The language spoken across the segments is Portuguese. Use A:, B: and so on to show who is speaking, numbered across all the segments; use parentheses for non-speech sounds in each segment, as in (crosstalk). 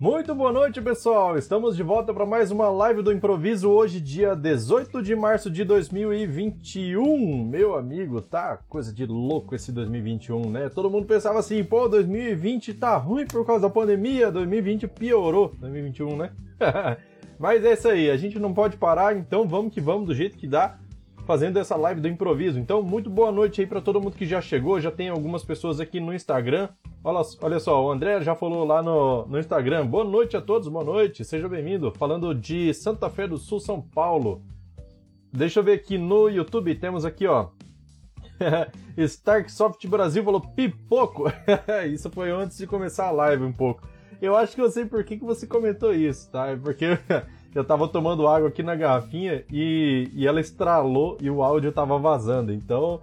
A: Muito boa noite, pessoal! Estamos de volta para mais uma live do improviso, hoje, dia 18 de março de 2021. Meu amigo, tá coisa de louco esse 2021, né? Todo mundo pensava assim, pô, 2020 tá ruim por causa da pandemia, 2020 piorou, 2021, né? (laughs) Mas é isso aí, a gente não pode parar, então vamos que vamos do jeito que dá, fazendo essa live do improviso. Então, muito boa noite aí para todo mundo que já chegou, já tem algumas pessoas aqui no Instagram. Olha, olha só, o André já falou lá no, no Instagram. Boa noite a todos, boa noite, seja bem-vindo. Falando de Santa Fé do Sul, São Paulo. Deixa eu ver aqui no YouTube, temos aqui, ó. (laughs) Starksoft Brasil falou pipoco. (laughs) isso foi antes de começar a live um pouco. Eu acho que eu sei por que, que você comentou isso, tá? É porque (laughs) eu tava tomando água aqui na garrafinha e, e ela estralou e o áudio tava vazando. Então,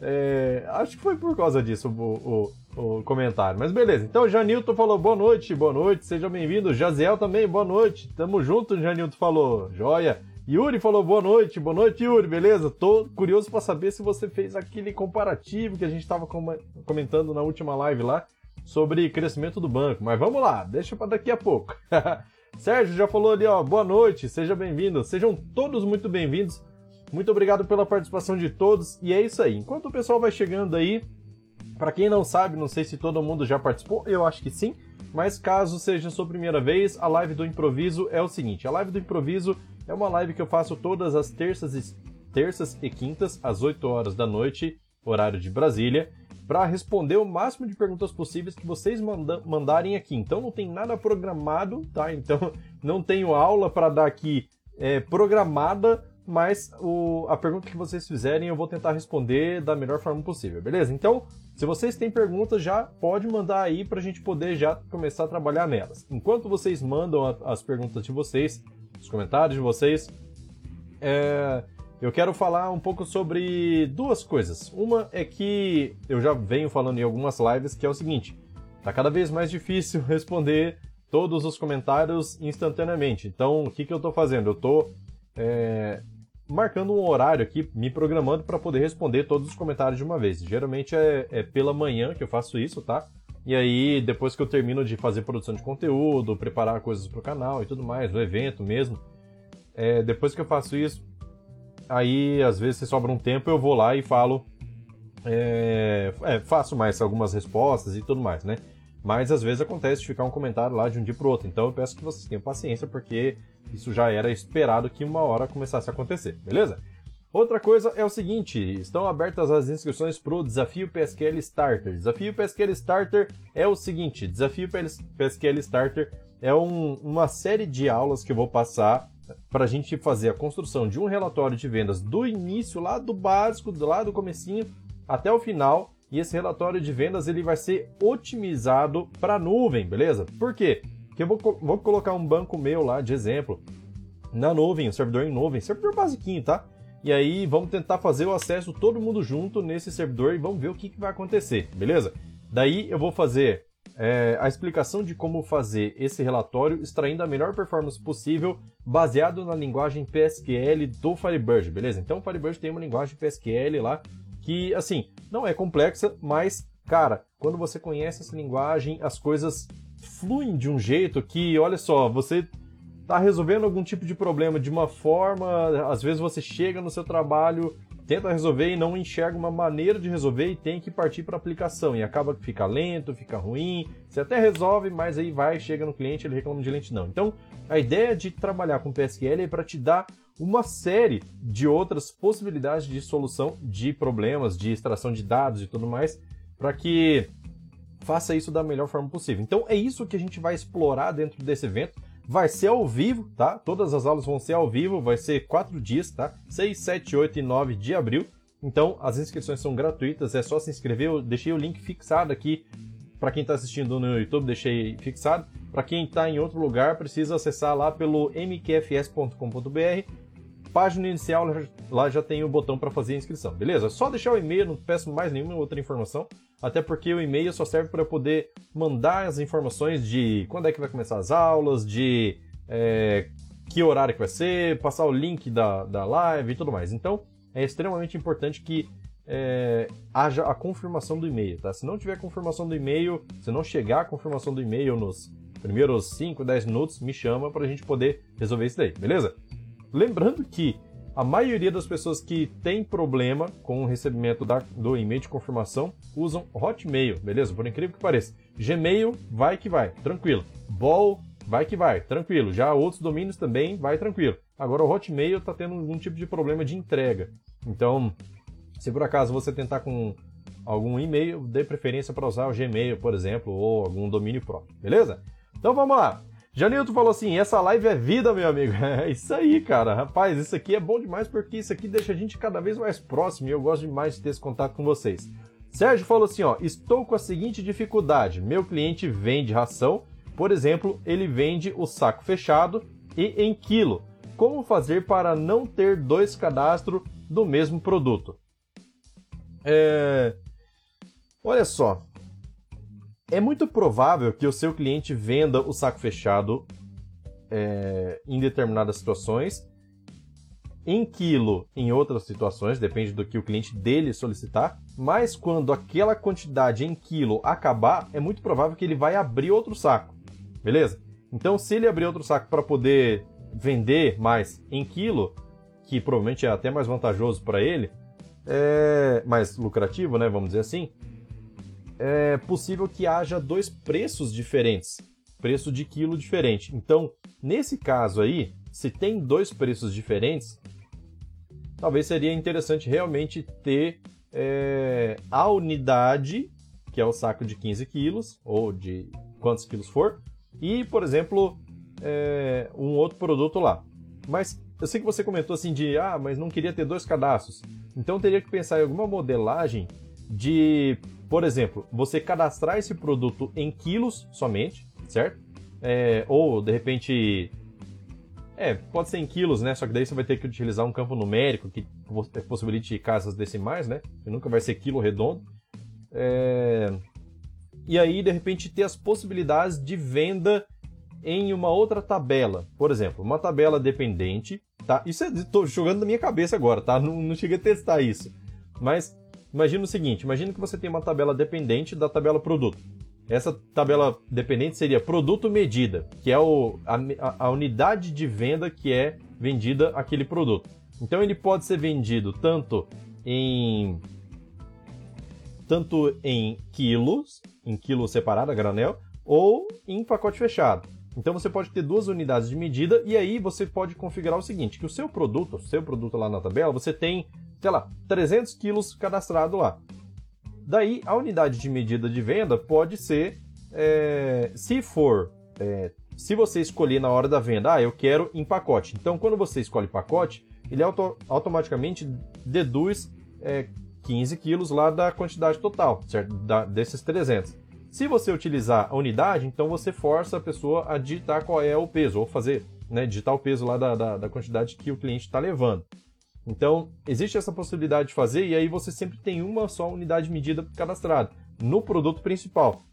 A: é, acho que foi por causa disso o, o o comentário. Mas beleza, então Janilton falou boa noite, boa noite, seja bem-vindo. Jaziel também, boa noite. Tamo junto, Janilton falou, joia. Yuri falou boa noite, boa noite, Yuri, beleza? Tô curioso para saber se você fez aquele comparativo que a gente estava comentando na última live lá sobre crescimento do banco. Mas vamos lá, deixa para daqui a pouco. (laughs) Sérgio já falou ali, ó, boa noite, seja bem-vindo. Sejam todos muito bem-vindos. Muito obrigado pela participação de todos. E é isso aí. Enquanto o pessoal vai chegando aí, para quem não sabe, não sei se todo mundo já participou, eu acho que sim, mas caso seja sua primeira vez, a live do improviso é o seguinte: a live do improviso é uma live que eu faço todas as terças e, terças e quintas, às 8 horas da noite, horário de Brasília, para responder o máximo de perguntas possíveis que vocês manda mandarem aqui. Então não tem nada programado, tá? Então (laughs) não tenho aula para dar aqui é, programada mas o, a pergunta que vocês fizerem eu vou tentar responder da melhor forma possível, beleza? Então, se vocês têm perguntas, já pode mandar aí para a gente poder já começar a trabalhar nelas. Enquanto vocês mandam as perguntas de vocês, os comentários de vocês, é, eu quero falar um pouco sobre duas coisas. Uma é que eu já venho falando em algumas lives que é o seguinte: tá cada vez mais difícil (laughs) responder todos os comentários instantaneamente. Então, o que, que eu estou fazendo? Eu estou é, marcando um horário aqui, me programando para poder responder todos os comentários de uma vez. Geralmente é, é, pela manhã que eu faço isso, tá? E aí, depois que eu termino de fazer produção de conteúdo, preparar coisas para o canal e tudo mais, o evento mesmo, é, depois que eu faço isso, aí às vezes se sobra um tempo eu vou lá e falo, é, é, faço mais algumas respostas e tudo mais, né? Mas às vezes acontece de ficar um comentário lá de um dia para outro. Então eu peço que vocês tenham paciência, porque isso já era esperado que uma hora começasse a acontecer, beleza? Outra coisa é o seguinte, estão abertas as inscrições para o Desafio PSQL Starter. Desafio PSQL Starter é o seguinte, Desafio PSQL Starter é um, uma série de aulas que eu vou passar para a gente fazer a construção de um relatório de vendas do início, lá do básico, lá do comecinho, até o final, e esse relatório de vendas ele vai ser otimizado para nuvem, beleza? Por quê? Porque eu vou, vou colocar um banco meu lá de exemplo na nuvem, um servidor em nuvem, servidor basiquinho, tá? E aí vamos tentar fazer o acesso todo mundo junto nesse servidor e vamos ver o que, que vai acontecer, beleza? Daí eu vou fazer é, a explicação de como fazer esse relatório extraindo a melhor performance possível baseado na linguagem PSQL do Firebird, beleza? Então o Firebird tem uma linguagem PSQL lá que, assim, não é complexa, mas, cara, quando você conhece essa linguagem, as coisas fluem de um jeito que, olha só, você tá resolvendo algum tipo de problema de uma forma, às vezes você chega no seu trabalho, tenta resolver e não enxerga uma maneira de resolver e tem que partir para aplicação e acaba que fica lento, fica ruim. Você até resolve, mas aí vai, chega no cliente, ele reclama de lentidão. Então, a ideia de trabalhar com PSQL é para te dar uma série de outras possibilidades de solução de problemas, de extração de dados e tudo mais, para que faça isso da melhor forma possível. Então é isso que a gente vai explorar dentro desse evento. Vai ser ao vivo, tá? Todas as aulas vão ser ao vivo, vai ser quatro dias, tá? 6, 7, 8 e 9 de abril. Então as inscrições são gratuitas, é só se inscrever. Eu deixei o link fixado aqui para quem está assistindo no YouTube, deixei fixado. Para quem está em outro lugar, precisa acessar lá pelo mqfs.com.br página inicial lá já tem o botão para fazer a inscrição, beleza? Só deixar o e-mail, não peço mais nenhuma outra informação, até porque o e-mail só serve para poder mandar as informações de quando é que vai começar as aulas, de é, que horário que vai ser, passar o link da, da live e tudo mais. Então, é extremamente importante que é, haja a confirmação do e-mail, tá? Se não tiver confirmação do e-mail, se não chegar a confirmação do e-mail nos primeiros 5, 10 minutos, me chama para a gente poder resolver isso daí, beleza? Lembrando que a maioria das pessoas que tem problema com o recebimento da, do e-mail de confirmação usam Hotmail, beleza? Por incrível que pareça. Gmail, vai que vai, tranquilo. Ball, vai que vai, tranquilo. Já outros domínios também, vai tranquilo. Agora o Hotmail está tendo algum tipo de problema de entrega. Então, se por acaso você tentar com algum e-mail, dê preferência para usar o Gmail, por exemplo, ou algum domínio próprio, beleza? Então vamos lá. Janilton falou assim: essa live é vida, meu amigo. (laughs) É isso aí, cara. Rapaz, isso aqui é bom demais porque isso aqui deixa a gente cada vez mais próximo e eu gosto demais de ter esse contato com vocês. Sérgio falou assim: ó, estou com a seguinte dificuldade. Meu cliente vende ração, por exemplo, ele vende o saco fechado e em quilo. Como fazer para não ter dois cadastros do mesmo produto? É... Olha só, é muito provável que o seu cliente venda o saco fechado é, em determinadas situações, em quilo em outras situações, depende do que o cliente dele solicitar, mas quando aquela quantidade em quilo acabar, é muito provável que ele vai abrir outro saco, beleza? Então, se ele abrir outro saco para poder vender mais em quilo, que provavelmente é até mais vantajoso para ele, é mais lucrativo, né? Vamos dizer assim é possível que haja dois preços diferentes, preço de quilo diferente. Então, nesse caso aí, se tem dois preços diferentes, talvez seria interessante realmente ter é, a unidade, que é o saco de 15 quilos, ou de quantos quilos for, e, por exemplo, é, um outro produto lá. Mas eu sei que você comentou assim de, ah, mas não queria ter dois cadastros. Então teria que pensar em alguma modelagem de por exemplo, você cadastrar esse produto em quilos somente, certo? É, ou de repente. É, pode ser em quilos, né? Só que daí você vai ter que utilizar um campo numérico que possibilite casas decimais, né? Nunca vai ser quilo redondo. É... E aí, de repente, ter as possibilidades de venda em uma outra tabela. Por exemplo, uma tabela dependente, tá? Isso estou jogando na minha cabeça agora, tá? Não, não cheguei a testar isso. Mas Imagina o seguinte: imagina que você tem uma tabela dependente da tabela produto. Essa tabela dependente seria produto medida, que é o, a, a unidade de venda que é vendida aquele produto. Então ele pode ser vendido tanto em tanto em quilos, em quilo separado, a granel, ou em pacote fechado. Então você pode ter duas unidades de medida e aí você pode configurar o seguinte, que o seu produto, o seu produto lá na tabela, você tem sei lá, 300 quilos cadastrado lá. Daí, a unidade de medida de venda pode ser, é, se for, é, se você escolher na hora da venda, ah, eu quero em pacote. Então, quando você escolhe pacote, ele auto automaticamente deduz é, 15 quilos lá da quantidade total, certo? Da, desses 300. Se você utilizar a unidade, então você força a pessoa a digitar qual é o peso, ou fazer, né, digitar o peso lá da, da, da quantidade que o cliente está levando. Então, existe essa possibilidade de fazer e aí você sempre tem uma só unidade medida cadastrada no produto principal.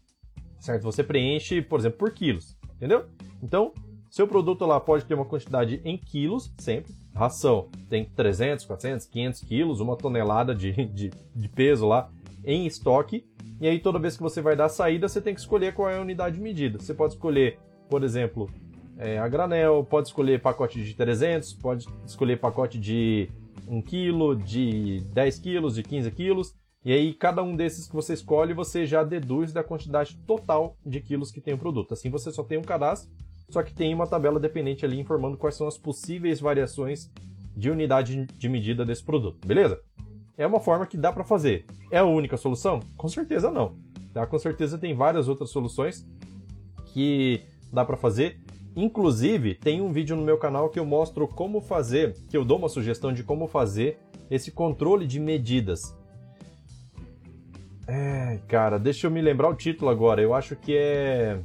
A: Certo? Você preenche, por exemplo, por quilos, entendeu? Então, seu produto lá pode ter uma quantidade em quilos, sempre. Ração tem 300, 400, 500 quilos, uma tonelada de, (laughs) de, de peso lá em estoque. E aí, toda vez que você vai dar saída, você tem que escolher qual é a unidade de medida. Você pode escolher, por exemplo, é, a granel, pode escolher pacote de 300, pode escolher pacote de 1 kg, de 10 quilos, de 15 quilos. E aí, cada um desses que você escolhe, você já deduz da quantidade total de quilos que tem o produto. Assim, você só tem um cadastro, só que tem uma tabela dependente ali informando quais são as possíveis variações de unidade de medida desse produto, beleza? É uma forma que dá para fazer. É a única solução? Com certeza não. Tá? Com certeza tem várias outras soluções que dá para fazer. Inclusive, tem um vídeo no meu canal que eu mostro como fazer, que eu dou uma sugestão de como fazer esse controle de medidas. É, cara, deixa eu me lembrar o título agora. Eu acho que é.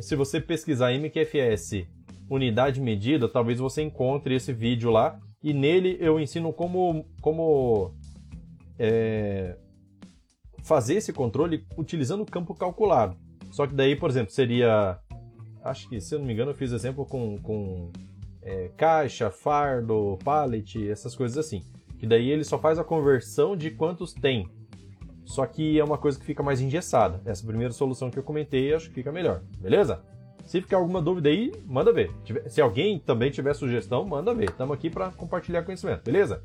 A: Se você pesquisar MQFS unidade medida, talvez você encontre esse vídeo lá. E nele eu ensino como, como é, fazer esse controle utilizando o campo calculado. Só que daí, por exemplo, seria acho que, se eu não me engano, eu fiz exemplo com, com é, caixa, fardo, pallet, essas coisas assim. Que daí ele só faz a conversão de quantos tem. Só que é uma coisa que fica mais engessada. Essa primeira solução que eu comentei, acho que fica melhor, beleza? Se ficar alguma dúvida aí, manda ver. Se alguém também tiver sugestão, manda ver. Estamos aqui para compartilhar conhecimento, beleza?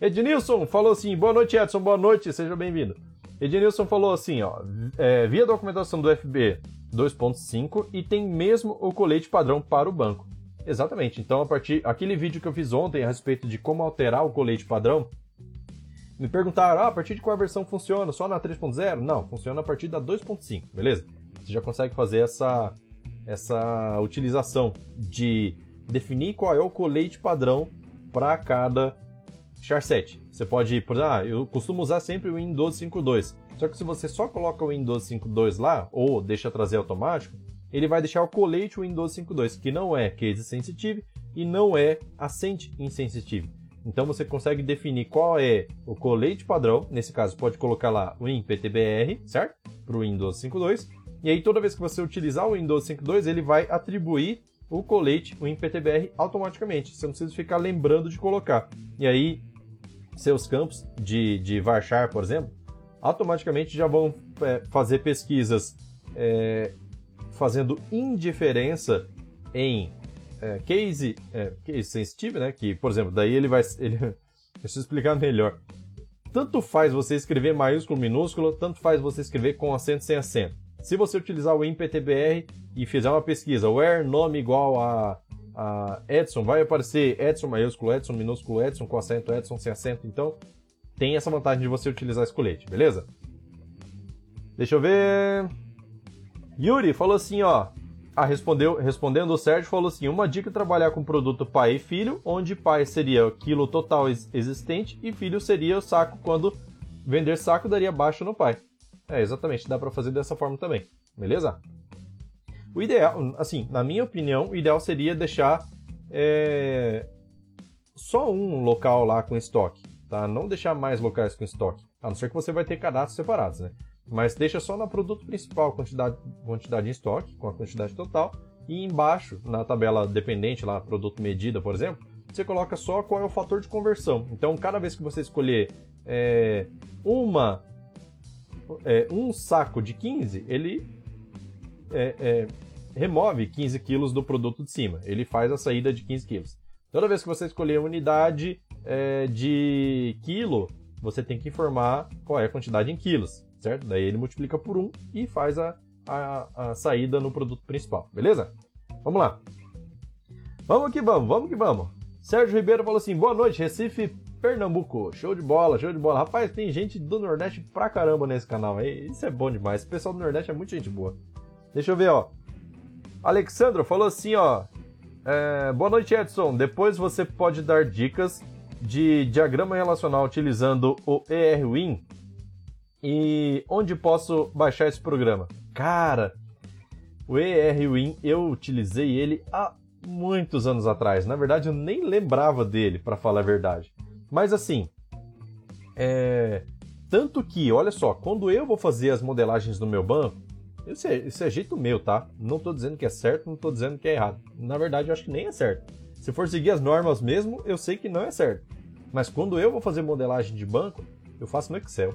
A: Ednilson falou assim: boa noite, Edson, boa noite, seja bem-vindo. Ednilson falou assim: ó, é, via documentação do FB 2.5 e tem mesmo o colete padrão para o banco. Exatamente. Então, a partir aquele vídeo que eu fiz ontem a respeito de como alterar o colete padrão, me perguntaram: ah, a partir de qual versão funciona? Só na 3.0? Não, funciona a partir da 2.5, beleza? Você já consegue fazer essa essa utilização de definir qual é o colete padrão para cada charset. Você pode, por ah, eu costumo usar sempre o Windows 5.2. Só que se você só coloca o Windows 5.2 lá, ou deixa trazer automático, ele vai deixar o colete Windows 5.2, que não é case sensitive e não é assent insensitive. Então você consegue definir qual é o colete padrão, nesse caso pode colocar lá o WinPTBR, certo? Para o Windows 5.2, e aí toda vez que você utilizar o Windows 5.2, ele vai atribuir o colete, o WinPTBR, automaticamente. Você não precisa ficar lembrando de colocar. E aí seus campos de, de varchar, por exemplo, automaticamente já vão é, fazer pesquisas é, fazendo indiferença em é, case, é, case sensitive, né? Que, por exemplo, daí ele vai. Ele, (laughs) deixa eu explicar melhor. Tanto faz você escrever maiúsculo, minúsculo, tanto faz você escrever com acento sem acento. Se você utilizar o IMPTBR e fizer uma pesquisa, where nome igual a a Edson, vai aparecer Edson maiúsculo, Edson minúsculo, Edson com acento, Edson sem acento. Então, tem essa vantagem de você utilizar esse colete, beleza? Deixa eu ver. Yuri falou assim, ó. Ah, respondeu, respondendo o Sérgio, falou assim: uma dica é trabalhar com produto pai e filho, onde pai seria o quilo total existente e filho seria o saco quando vender saco daria baixo no pai. É, exatamente, dá para fazer dessa forma também, beleza? O ideal, assim, na minha opinião, o ideal seria deixar é, só um local lá com estoque, tá? Não deixar mais locais com estoque, a não ser que você vai ter cadastros separados, né? Mas deixa só no produto principal quantidade, quantidade em estoque, com a quantidade total, e embaixo, na tabela dependente, lá, produto medida, por exemplo, você coloca só qual é o fator de conversão. Então, cada vez que você escolher é, uma, é, um saco de 15, ele é, é, remove 15 quilos do produto de cima. Ele faz a saída de 15 quilos. Toda vez que você escolher a unidade é, de quilo, você tem que informar qual é a quantidade em quilos, certo? Daí ele multiplica por 1 e faz a, a, a saída no produto principal, beleza? Vamos lá. Vamos que vamos, vamos que vamos. Sérgio Ribeiro falou assim: boa noite, Recife, Pernambuco. Show de bola, show de bola. Rapaz, tem gente do Nordeste pra caramba nesse canal aí. Isso é bom demais. O pessoal do Nordeste é muita gente boa. Deixa eu ver, ó. Alexandro falou assim, ó. É, boa noite, Edson. Depois você pode dar dicas de diagrama relacional utilizando o ERWIN e onde posso baixar esse programa. Cara, o ERWIN eu utilizei ele há muitos anos atrás. Na verdade, eu nem lembrava dele, para falar a verdade. Mas assim, é... tanto que, olha só, quando eu vou fazer as modelagens no meu banco, isso é, é jeito meu, tá? Não tô dizendo que é certo, não tô dizendo que é errado. Na verdade, eu acho que nem é certo. Se for seguir as normas mesmo, eu sei que não é certo. Mas quando eu vou fazer modelagem de banco, eu faço no Excel.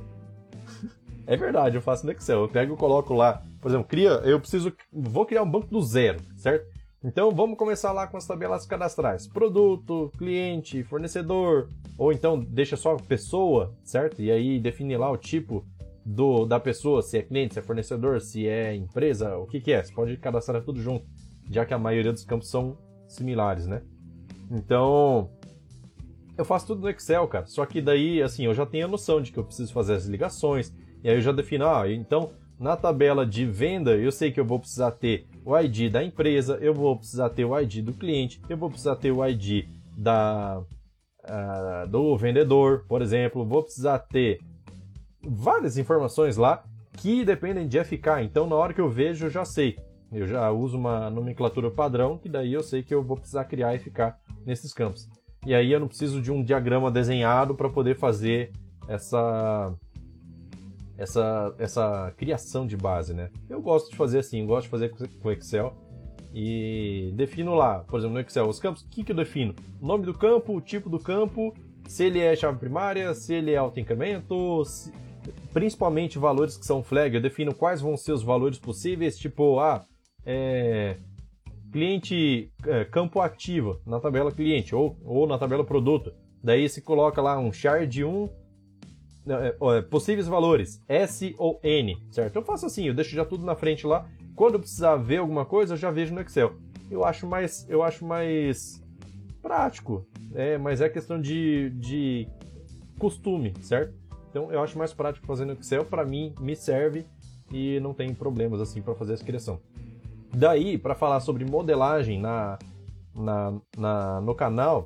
A: é verdade, eu faço no Excel. Eu pego e coloco lá, por exemplo, cria, eu preciso, vou criar um banco do zero, certo? Então vamos começar lá com as tabelas cadastrais: produto, cliente, fornecedor, ou então deixa só pessoa, certo? E aí define lá o tipo do, da pessoa, se é cliente, se é fornecedor, se é empresa, o que, que é. Você pode cadastrar tudo junto, já que a maioria dos campos são similares, né? Então, eu faço tudo no Excel, cara. Só que daí, assim, eu já tenho a noção de que eu preciso fazer as ligações, e aí eu já defino, ah, então na tabela de venda eu sei que eu vou precisar ter o ID da empresa, eu vou precisar ter o ID do cliente, eu vou precisar ter o ID da, uh, do vendedor, por exemplo, vou precisar ter várias informações lá que dependem de FK. Então, na hora que eu vejo, eu já sei. Eu já uso uma nomenclatura padrão, que daí eu sei que eu vou precisar criar FK nesses campos. E aí eu não preciso de um diagrama desenhado para poder fazer essa, essa, essa criação de base, né? Eu gosto de fazer assim, gosto de fazer com Excel e defino lá, por exemplo, no Excel, os campos, o que, que eu defino? Nome do campo, o tipo do campo, se ele é chave primária, se ele é auto-incremento, principalmente valores que são flag, eu defino quais vão ser os valores possíveis, tipo, ah, é, cliente é, campo ativo na tabela cliente ou, ou na tabela produto. Daí se coloca lá um char de um é, é, possíveis valores, S ou N, certo? Eu faço assim, eu deixo já tudo na frente lá. Quando eu precisar ver alguma coisa, eu já vejo no Excel. Eu acho mais, eu acho mais prático, é, mas é questão de, de costume, certo? Então eu acho mais prático fazer no Excel, para mim me serve e não tem problemas assim para fazer essa criação. Daí, para falar sobre modelagem na, na, na, no canal,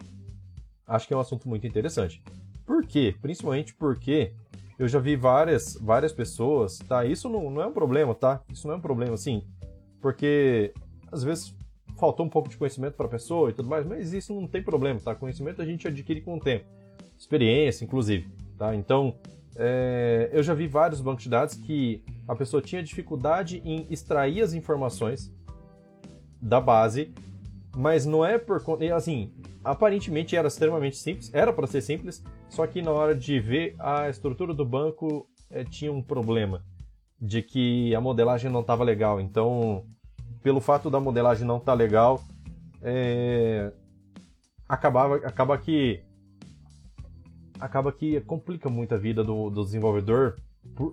A: acho que é um assunto muito interessante. Por quê? Principalmente porque eu já vi várias, várias pessoas, tá? Isso não, não é um problema, tá? Isso não é um problema, assim, porque às vezes faltou um pouco de conhecimento para a pessoa e tudo mais, mas isso não tem problema, tá? Conhecimento a gente adquire com o tempo, experiência, inclusive, tá? Então, é, eu já vi vários bancos de dados que a pessoa tinha dificuldade em extrair as informações da base, mas não é por. Assim, aparentemente era extremamente simples, era para ser simples, só que na hora de ver a estrutura do banco é, tinha um problema de que a modelagem não estava legal. Então, pelo fato da modelagem não estar tá legal, é, acabava, acaba que acaba que complica muito a vida do, do desenvolvedor por,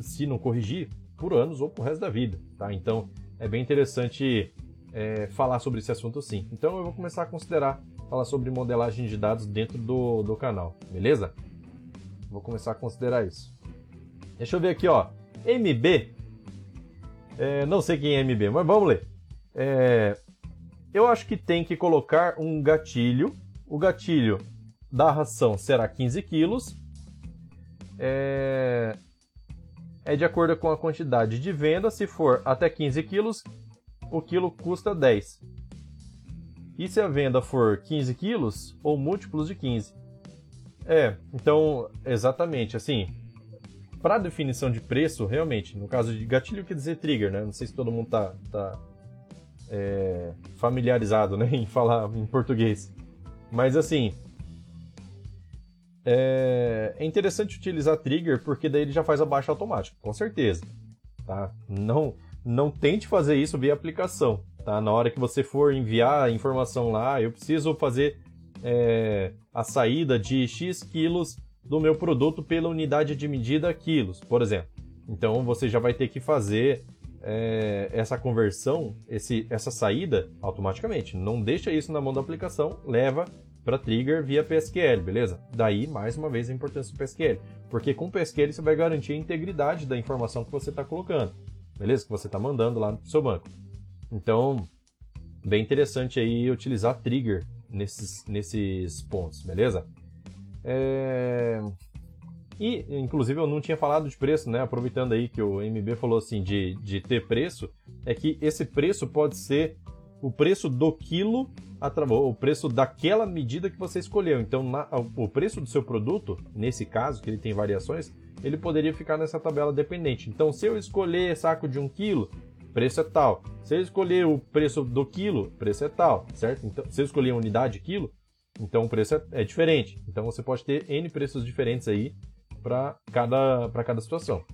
A: se não corrigir por anos ou pro resto da vida, tá? Então é bem interessante é, falar sobre esse assunto sim. Então eu vou começar a considerar falar sobre modelagem de dados dentro do, do canal, beleza? Vou começar a considerar isso. Deixa eu ver aqui, ó. MB. É, não sei quem é MB, mas vamos ler. É, eu acho que tem que colocar um gatilho. O gatilho da ração será 15 quilos. É, é de acordo com a quantidade de venda. Se for até 15 quilos, o quilo custa 10. E se a venda for 15 quilos ou múltiplos de 15? É, então, exatamente, assim, para definição de preço, realmente, no caso de gatilho quer dizer trigger, né? Não sei se todo mundo tá, tá é, familiarizado né, (laughs) em falar em português. Mas assim, é, é, interessante utilizar trigger porque daí ele já faz a baixa automática, com certeza. Tá? Não, não tente fazer isso via aplicação. Tá? Na hora que você for enviar a informação lá, eu preciso fazer é, a saída de X quilos do meu produto pela unidade de medida quilos, por exemplo. Então você já vai ter que fazer é, essa conversão, esse, essa saída automaticamente. Não deixa isso na mão da aplicação, leva para trigger via PSQL, beleza? Daí, mais uma vez, a importância do PSQL. Porque com o PSQL você vai garantir a integridade da informação que você está colocando, beleza? Que você está mandando lá no seu banco. Então, bem interessante aí utilizar trigger nesses, nesses pontos, beleza? É... E, inclusive, eu não tinha falado de preço, né? Aproveitando aí que o MB falou assim de, de ter preço, é que esse preço pode ser o preço do quilo o preço daquela medida que você escolheu. Então, na, o preço do seu produto, nesse caso, que ele tem variações, ele poderia ficar nessa tabela dependente. Então, se eu escolher saco de 1 kg, preço é tal. Se eu escolher o preço do quilo, preço é tal, certo? Então, se eu escolher a unidade quilo, então o preço é, é diferente. Então, você pode ter N preços diferentes aí para cada, cada situação.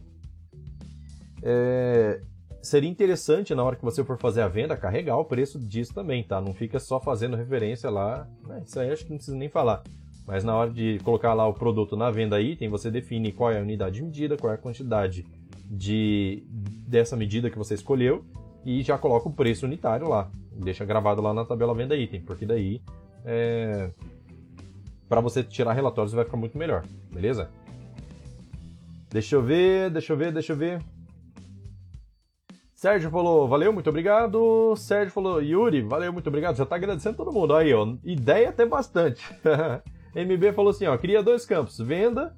A: É, seria interessante na hora que você for fazer a venda carregar o preço disso também, tá? Não fica só fazendo referência lá, né? isso aí acho que não precisa nem falar. Mas na hora de colocar lá o produto na venda item, você define qual é a unidade de medida, qual é a quantidade de dessa medida que você escolheu e já coloca o preço unitário lá. Deixa gravado lá na tabela venda item, porque daí é... para você tirar relatórios vai ficar muito melhor, beleza? Deixa eu ver, deixa eu ver, deixa eu ver. Sérgio falou, valeu, muito obrigado. Sérgio falou, Yuri, valeu, muito obrigado. Já tá agradecendo todo mundo. Aí, ó, ideia até bastante. (laughs) MB falou assim, ó, cria dois campos, venda,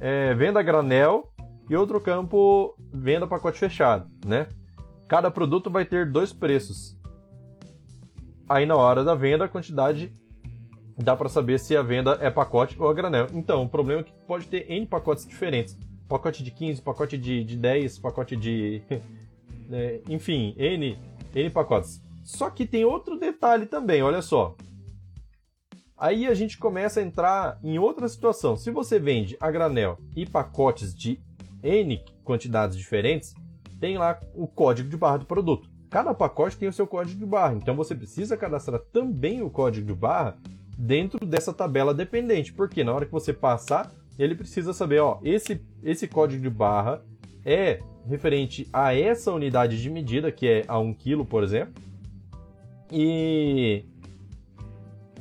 A: é, venda granel e outro campo, venda pacote fechado, né? Cada produto vai ter dois preços. Aí na hora da venda, a quantidade dá para saber se a venda é pacote ou a granel. Então, o problema é que pode ter N pacotes diferentes. Pacote de 15, pacote de, de 10, pacote de é, enfim, N, N pacotes. Só que tem outro detalhe também, olha só. Aí a gente começa a entrar em outra situação. Se você vende a granel e pacotes de N quantidades diferentes, tem lá o código de barra do produto. cada pacote tem o seu código de barra. Então você precisa cadastrar também o código de barra dentro dessa tabela dependente. Porque na hora que você passar, ele precisa saber, ó, esse, esse código de barra é referente a essa unidade de medida, que é a 1 kg, por exemplo. E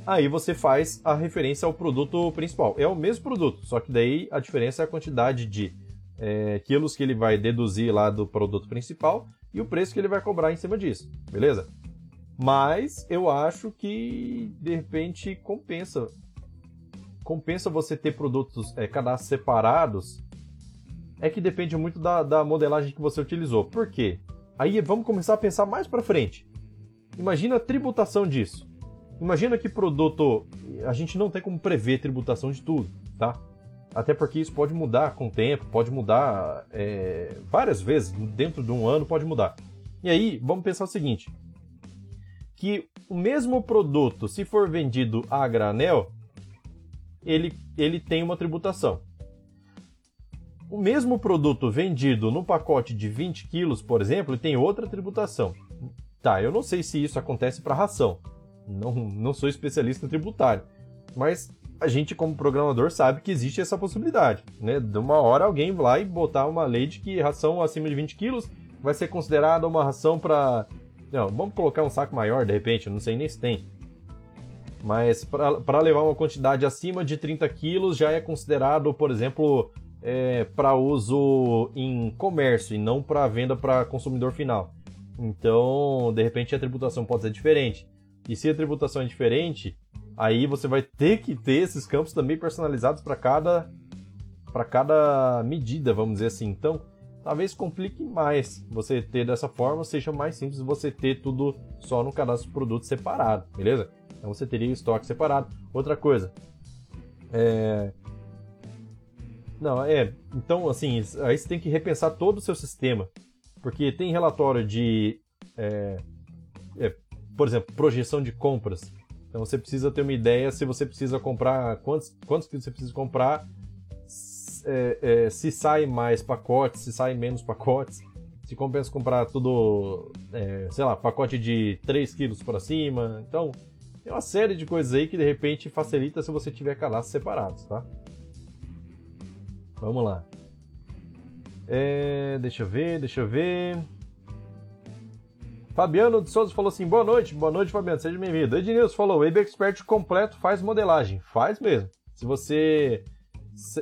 A: aí você faz a referência ao produto principal. É o mesmo produto, só que daí a diferença é a quantidade de é, quilos que ele vai deduzir lá do produto principal e o preço que ele vai cobrar em cima disso, beleza? Mas eu acho que de repente compensa. Compensa você ter produtos, é, cadastros separados. É que depende muito da, da modelagem que você utilizou. Por quê? Aí vamos começar a pensar mais para frente. Imagina a tributação disso. Imagina que produto. A gente não tem como prever tributação de tudo, tá? Até porque isso pode mudar com o tempo, pode mudar é, várias vezes, dentro de um ano pode mudar. E aí, vamos pensar o seguinte: que o mesmo produto, se for vendido a granel, ele, ele tem uma tributação. O mesmo produto vendido no pacote de 20 quilos, por exemplo, tem outra tributação. Tá, eu não sei se isso acontece para ração. Não, não sou especialista tributário. Mas a gente, como programador, sabe que existe essa possibilidade. Né? De uma hora alguém lá e botar uma lei de que ração acima de 20 quilos vai ser considerada uma ração para. Não, vamos colocar um saco maior de repente, não sei nem se tem. Mas para levar uma quantidade acima de 30 quilos já é considerado, por exemplo, é, para uso em comércio e não para venda para consumidor final. Então, de repente, a tributação pode ser diferente. E se a tributação é diferente, aí você vai ter que ter esses campos também personalizados para cada para cada medida, vamos dizer assim. Então, talvez complique mais você ter dessa forma, seja mais simples você ter tudo só no cadastro de produto separado, beleza? Então você teria o estoque separado. Outra coisa, é... Não, é. Então, assim, aí você tem que repensar todo o seu sistema. Porque tem relatório de. É... É, por exemplo, projeção de compras. Então você precisa ter uma ideia se você precisa comprar, quantos, quantos que você precisa comprar, é, é, se sai mais pacotes, se sai menos pacotes, se compensa comprar tudo, é, sei lá, pacote de 3 quilos para cima. Então, tem uma série de coisas aí que de repente facilita se você tiver cadastros separados, tá? Vamos lá. É, deixa eu ver, deixa eu ver. Fabiano de Souza falou assim: boa noite, boa noite, Fabiano, seja bem-vindo. Ednilson falou: Web Expert completo faz modelagem. Faz mesmo. Se você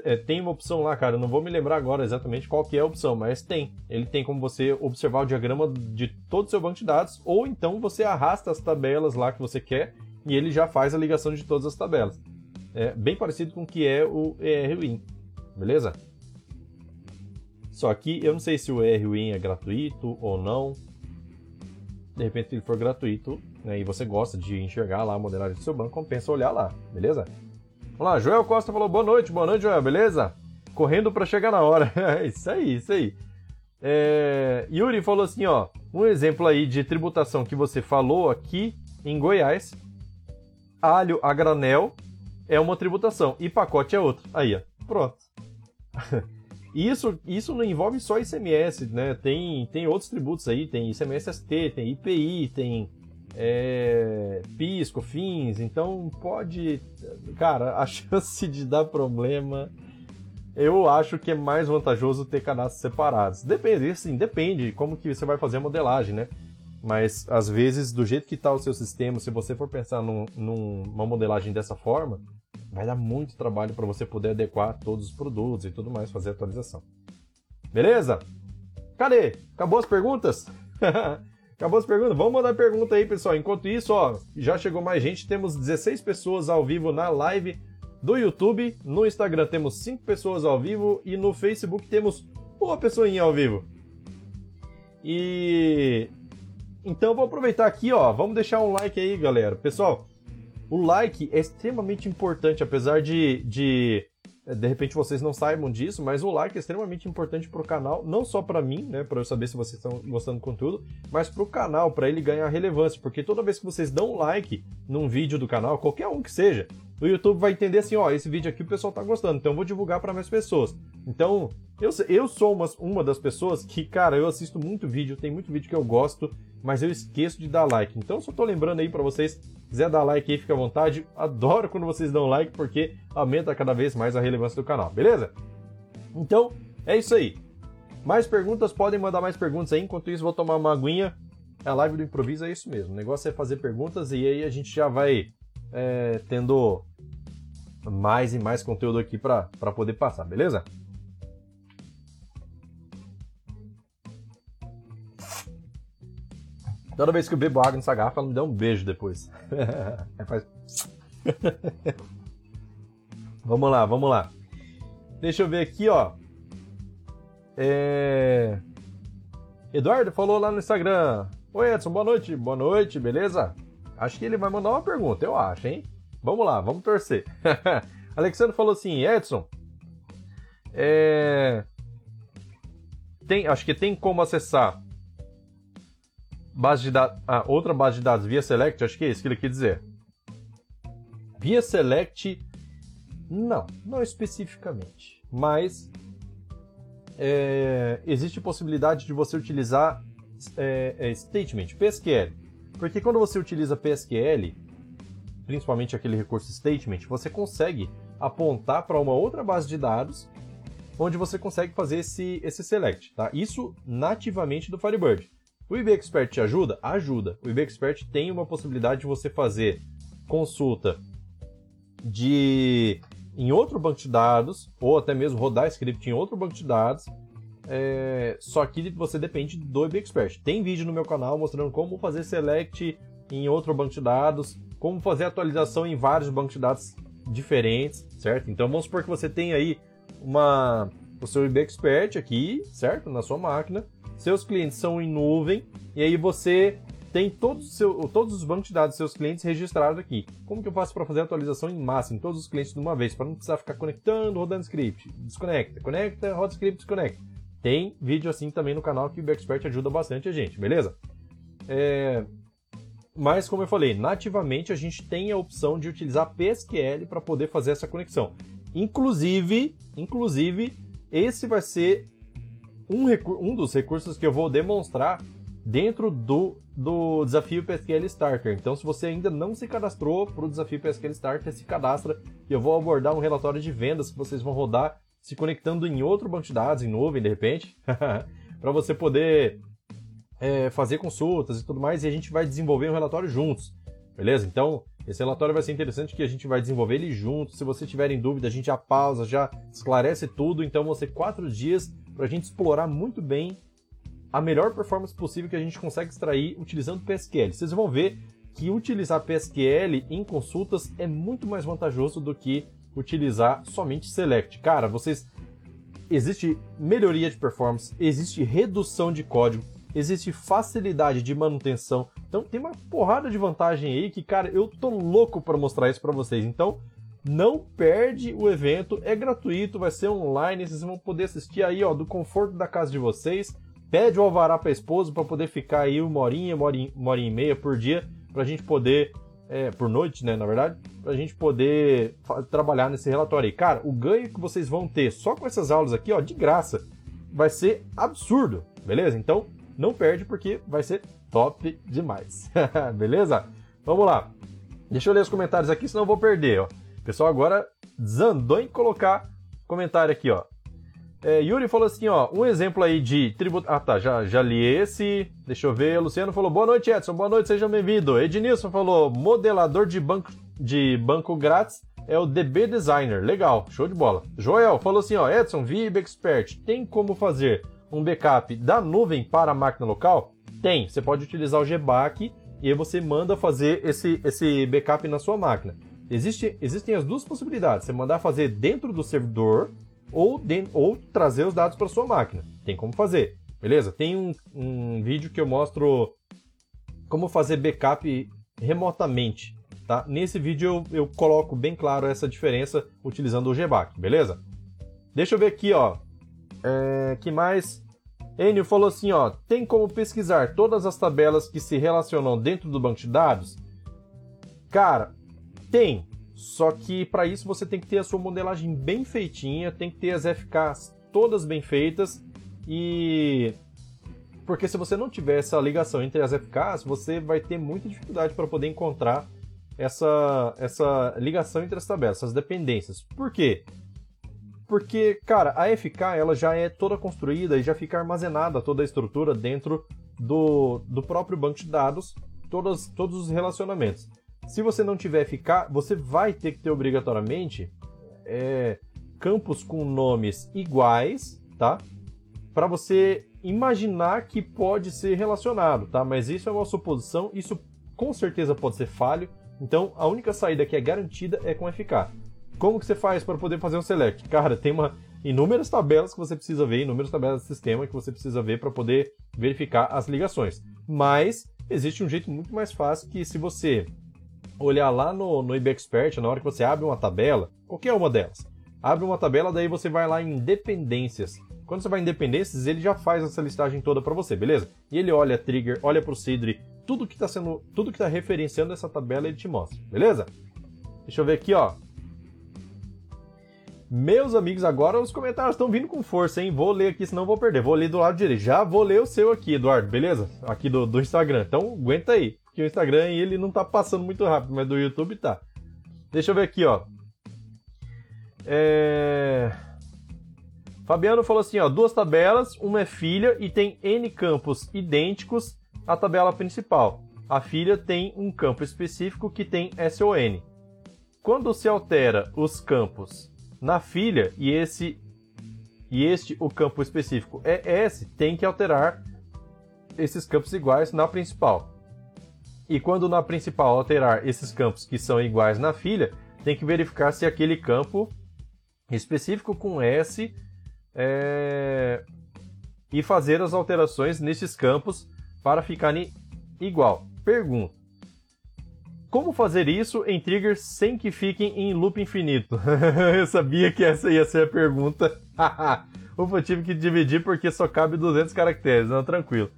A: é, tem uma opção lá, cara, eu não vou me lembrar agora exatamente qual que é a opção, mas tem. Ele tem como você observar o diagrama de todo o seu banco de dados, ou então você arrasta as tabelas lá que você quer e ele já faz a ligação de todas as tabelas. É bem parecido com o que é o ERWin, beleza? Só que eu não sei se o ERWin é gratuito ou não de repente ele for gratuito né, e você gosta de enxergar lá a modelagem do seu banco, compensa olhar lá, beleza? Vamos lá, Joel Costa falou boa noite, boa noite, Joel, beleza? Correndo para chegar na hora. (laughs) isso aí, isso aí. É... Yuri falou assim, ó, um exemplo aí de tributação que você falou aqui em Goiás, alho a granel é uma tributação e pacote é outra. Aí, ó, pronto. Isso, isso não envolve só ICMS, né? Tem, tem outros tributos aí, tem ICMS-ST, tem IPI, tem é, PIS, COFINS, então pode... Cara, a (laughs) chance de dar problema... Eu acho que é mais vantajoso ter cadastros separados. Depende, sim, depende como que você vai fazer a modelagem, né? Mas, às vezes, do jeito que está o seu sistema, se você for pensar num, numa modelagem dessa forma, vai dar muito trabalho para você poder adequar todos os produtos e tudo mais, fazer atualização. Beleza? Cadê? Acabou as perguntas? (laughs) Acabou as perguntas? Vamos mandar pergunta aí, pessoal. Enquanto isso, ó, já chegou mais gente. Temos 16 pessoas ao vivo na live do YouTube. No Instagram temos 5 pessoas ao vivo. E no Facebook temos uma pessoinha ao vivo. E. Então vou aproveitar aqui, ó. Vamos deixar um like aí, galera. Pessoal, o like é extremamente importante, apesar de, de de repente vocês não saibam disso, mas o like é extremamente importante para o canal, não só para mim, né, para eu saber se vocês estão gostando do conteúdo, mas para o canal, para ele ganhar relevância, porque toda vez que vocês dão um like num vídeo do canal, qualquer um que seja, o YouTube vai entender assim, ó, esse vídeo aqui o pessoal tá gostando, então eu vou divulgar para mais pessoas. Então, eu, eu sou uma, uma das pessoas que, cara, eu assisto muito vídeo, tem muito vídeo que eu gosto, mas eu esqueço de dar like. Então, só tô lembrando aí para vocês, quiser dar like aí, fica à vontade. Adoro quando vocês dão like, porque aumenta cada vez mais a relevância do canal, beleza? Então, é isso aí. Mais perguntas, podem mandar mais perguntas aí. Enquanto isso, vou tomar uma aguinha. A live do improviso é isso mesmo. O negócio é fazer perguntas e aí a gente já vai é, tendo mais e mais conteúdo aqui para poder passar, beleza? Toda vez que eu bebo água nessa garrafa, ela me dá um beijo depois. (laughs) é, faz... (laughs) vamos lá, vamos lá. Deixa eu ver aqui, ó. É... Eduardo falou lá no Instagram. Oi, Edson, boa noite. Boa noite, beleza? Acho que ele vai mandar uma pergunta, eu acho, hein? Vamos lá, vamos torcer. (laughs) Alexandre falou assim, Edson, é... tem, acho que tem como acessar base de dados, ah, outra base de dados via Select, acho que é isso que ele quer dizer. Via Select, não, não especificamente, mas é, existe possibilidade de você utilizar é, é, statement, PSQL. Porque quando você utiliza PSQL, principalmente aquele recurso statement, você consegue apontar para uma outra base de dados onde você consegue fazer esse, esse select, tá? Isso nativamente do Firebird. O IB Expert te ajuda? Ajuda. O IB Expert tem uma possibilidade de você fazer consulta de em outro banco de dados, ou até mesmo rodar script em outro banco de dados, é, só que você depende do IB Expert. Tem vídeo no meu canal mostrando como fazer select em outro banco de dados, como fazer atualização em vários bancos de dados diferentes, certo? Então vamos supor que você tem aí uma o seu IB Expert aqui, certo? Na sua máquina. Seus clientes são em nuvem e aí você tem todos, seu, todos os bancos de dados dos seus clientes registrados aqui. Como que eu faço para fazer a atualização em massa em todos os clientes de uma vez, para não precisar ficar conectando, rodando script? Desconecta, conecta, roda script, desconecta. Tem vídeo assim também no canal que o Expert ajuda bastante a gente, beleza? É... Mas, como eu falei, nativamente a gente tem a opção de utilizar PSQL para poder fazer essa conexão. Inclusive, inclusive, esse vai ser um, um dos recursos que eu vou demonstrar dentro do, do desafio PSQL Starter. Então, se você ainda não se cadastrou para o desafio PSQL Starter, se cadastra e eu vou abordar um relatório de vendas que vocês vão rodar se conectando em outro banco de dados, em nuvem, de repente, (laughs) para você poder é, fazer consultas e tudo mais, e a gente vai desenvolver um relatório juntos, beleza? Então, esse relatório vai ser interessante que a gente vai desenvolver ele juntos. Se você tiver em dúvida, a gente já pausa, já esclarece tudo. Então, ser quatro dias para a gente explorar muito bem a melhor performance possível que a gente consegue extrair utilizando PSQL. Vocês vão ver que utilizar PSQL em consultas é muito mais vantajoso do que utilizar somente Select. Cara, vocês existe melhoria de performance, existe redução de código, existe facilidade de manutenção. Então tem uma porrada de vantagem aí que, cara, eu tô louco para mostrar isso para vocês. Então, não perde o evento, é gratuito, vai ser online, vocês vão poder assistir aí, ó, do conforto da casa de vocês. Pede o alvará para esposa para poder ficar aí uma horinha, uma horinha, uma horinha e meia por dia, para a gente poder é, por noite, né, na verdade, para a gente poder trabalhar nesse relatório aí. Cara, o ganho que vocês vão ter só com essas aulas aqui, ó, de graça, vai ser absurdo, beleza? Então, não perde porque vai ser top demais, (laughs) beleza? Vamos lá. Deixa eu ler os comentários aqui, senão eu vou perder, ó. O pessoal agora desandou em colocar comentário aqui, ó. É, Yuri falou assim, ó, um exemplo aí de tributo. Ah, tá, já, já li esse. Deixa eu ver. Luciano falou, boa noite, Edson. Boa noite, seja bem-vindo. Ednilson falou, modelador de banco, de banco grátis é o DB Designer. Legal, show de bola. Joel falou assim, ó, Edson, VIB Expert, tem como fazer um backup da nuvem para a máquina local? Tem. Você pode utilizar o GBAC e aí você manda fazer esse, esse backup na sua máquina. Existe, existem as duas possibilidades. Você mandar fazer dentro do servidor ou, de, ou trazer os dados para sua máquina. Tem como fazer, beleza? Tem um, um vídeo que eu mostro como fazer backup remotamente. Tá? Nesse vídeo eu, eu coloco bem claro essa diferença utilizando o GBAC, beleza? Deixa eu ver aqui, ó. É, que mais? Enio falou assim, ó, tem como pesquisar todas as tabelas que se relacionam dentro do banco de dados? Cara, tem. Só que para isso você tem que ter a sua modelagem bem feitinha, tem que ter as FKs todas bem feitas e porque se você não tiver essa ligação entre as FKs, você vai ter muita dificuldade para poder encontrar essa, essa ligação entre as tabelas, essas dependências. Por quê? Porque, cara, a FK ela já é toda construída e já fica armazenada toda a estrutura dentro do, do próprio banco de dados, todos, todos os relacionamentos. Se você não tiver FK, você vai ter que ter obrigatoriamente é, campos com nomes iguais, tá? Para você imaginar que pode ser relacionado, tá? Mas isso é uma suposição, isso com certeza pode ser falho. Então, a única saída que é garantida é com FK. Como que você faz para poder fazer um select? Cara, tem uma inúmeras tabelas que você precisa ver, inúmeras tabelas de sistema que você precisa ver para poder verificar as ligações. Mas existe um jeito muito mais fácil que se você olhar lá no, no IBExpert, na hora que você abre uma tabela, qualquer uma delas, abre uma tabela, daí você vai lá em dependências. Quando você vai em dependências, ele já faz essa listagem toda para você, beleza? E ele olha trigger, olha procedure, tudo que está sendo, tudo que está referenciando essa tabela ele te mostra, beleza? Deixa eu ver aqui, ó. Meus amigos, agora os comentários estão vindo com força, hein? Vou ler aqui, senão vou perder. Vou ler do lado direito. Já vou ler o seu aqui, Eduardo, beleza? Aqui do, do Instagram. Então, aguenta aí. Porque o Instagram ele não tá passando muito rápido, mas do YouTube tá. Deixa eu ver aqui, ó. É... Fabiano falou assim, ó, duas tabelas, uma é filha e tem N campos idênticos à tabela principal. A filha tem um campo específico que tem SON. Quando se altera os campos na filha e esse e este o campo específico é S, tem que alterar esses campos iguais na principal. E quando na principal alterar esses campos que são iguais na filha, tem que verificar se aquele campo específico com S é... e fazer as alterações nesses campos para ficarem igual. Pergunta: como fazer isso em triggers sem que fiquem em loop infinito? (laughs) eu sabia que essa ia ser a pergunta. (laughs) Ufa, eu tive que dividir porque só cabe 200 caracteres, não, tranquilo.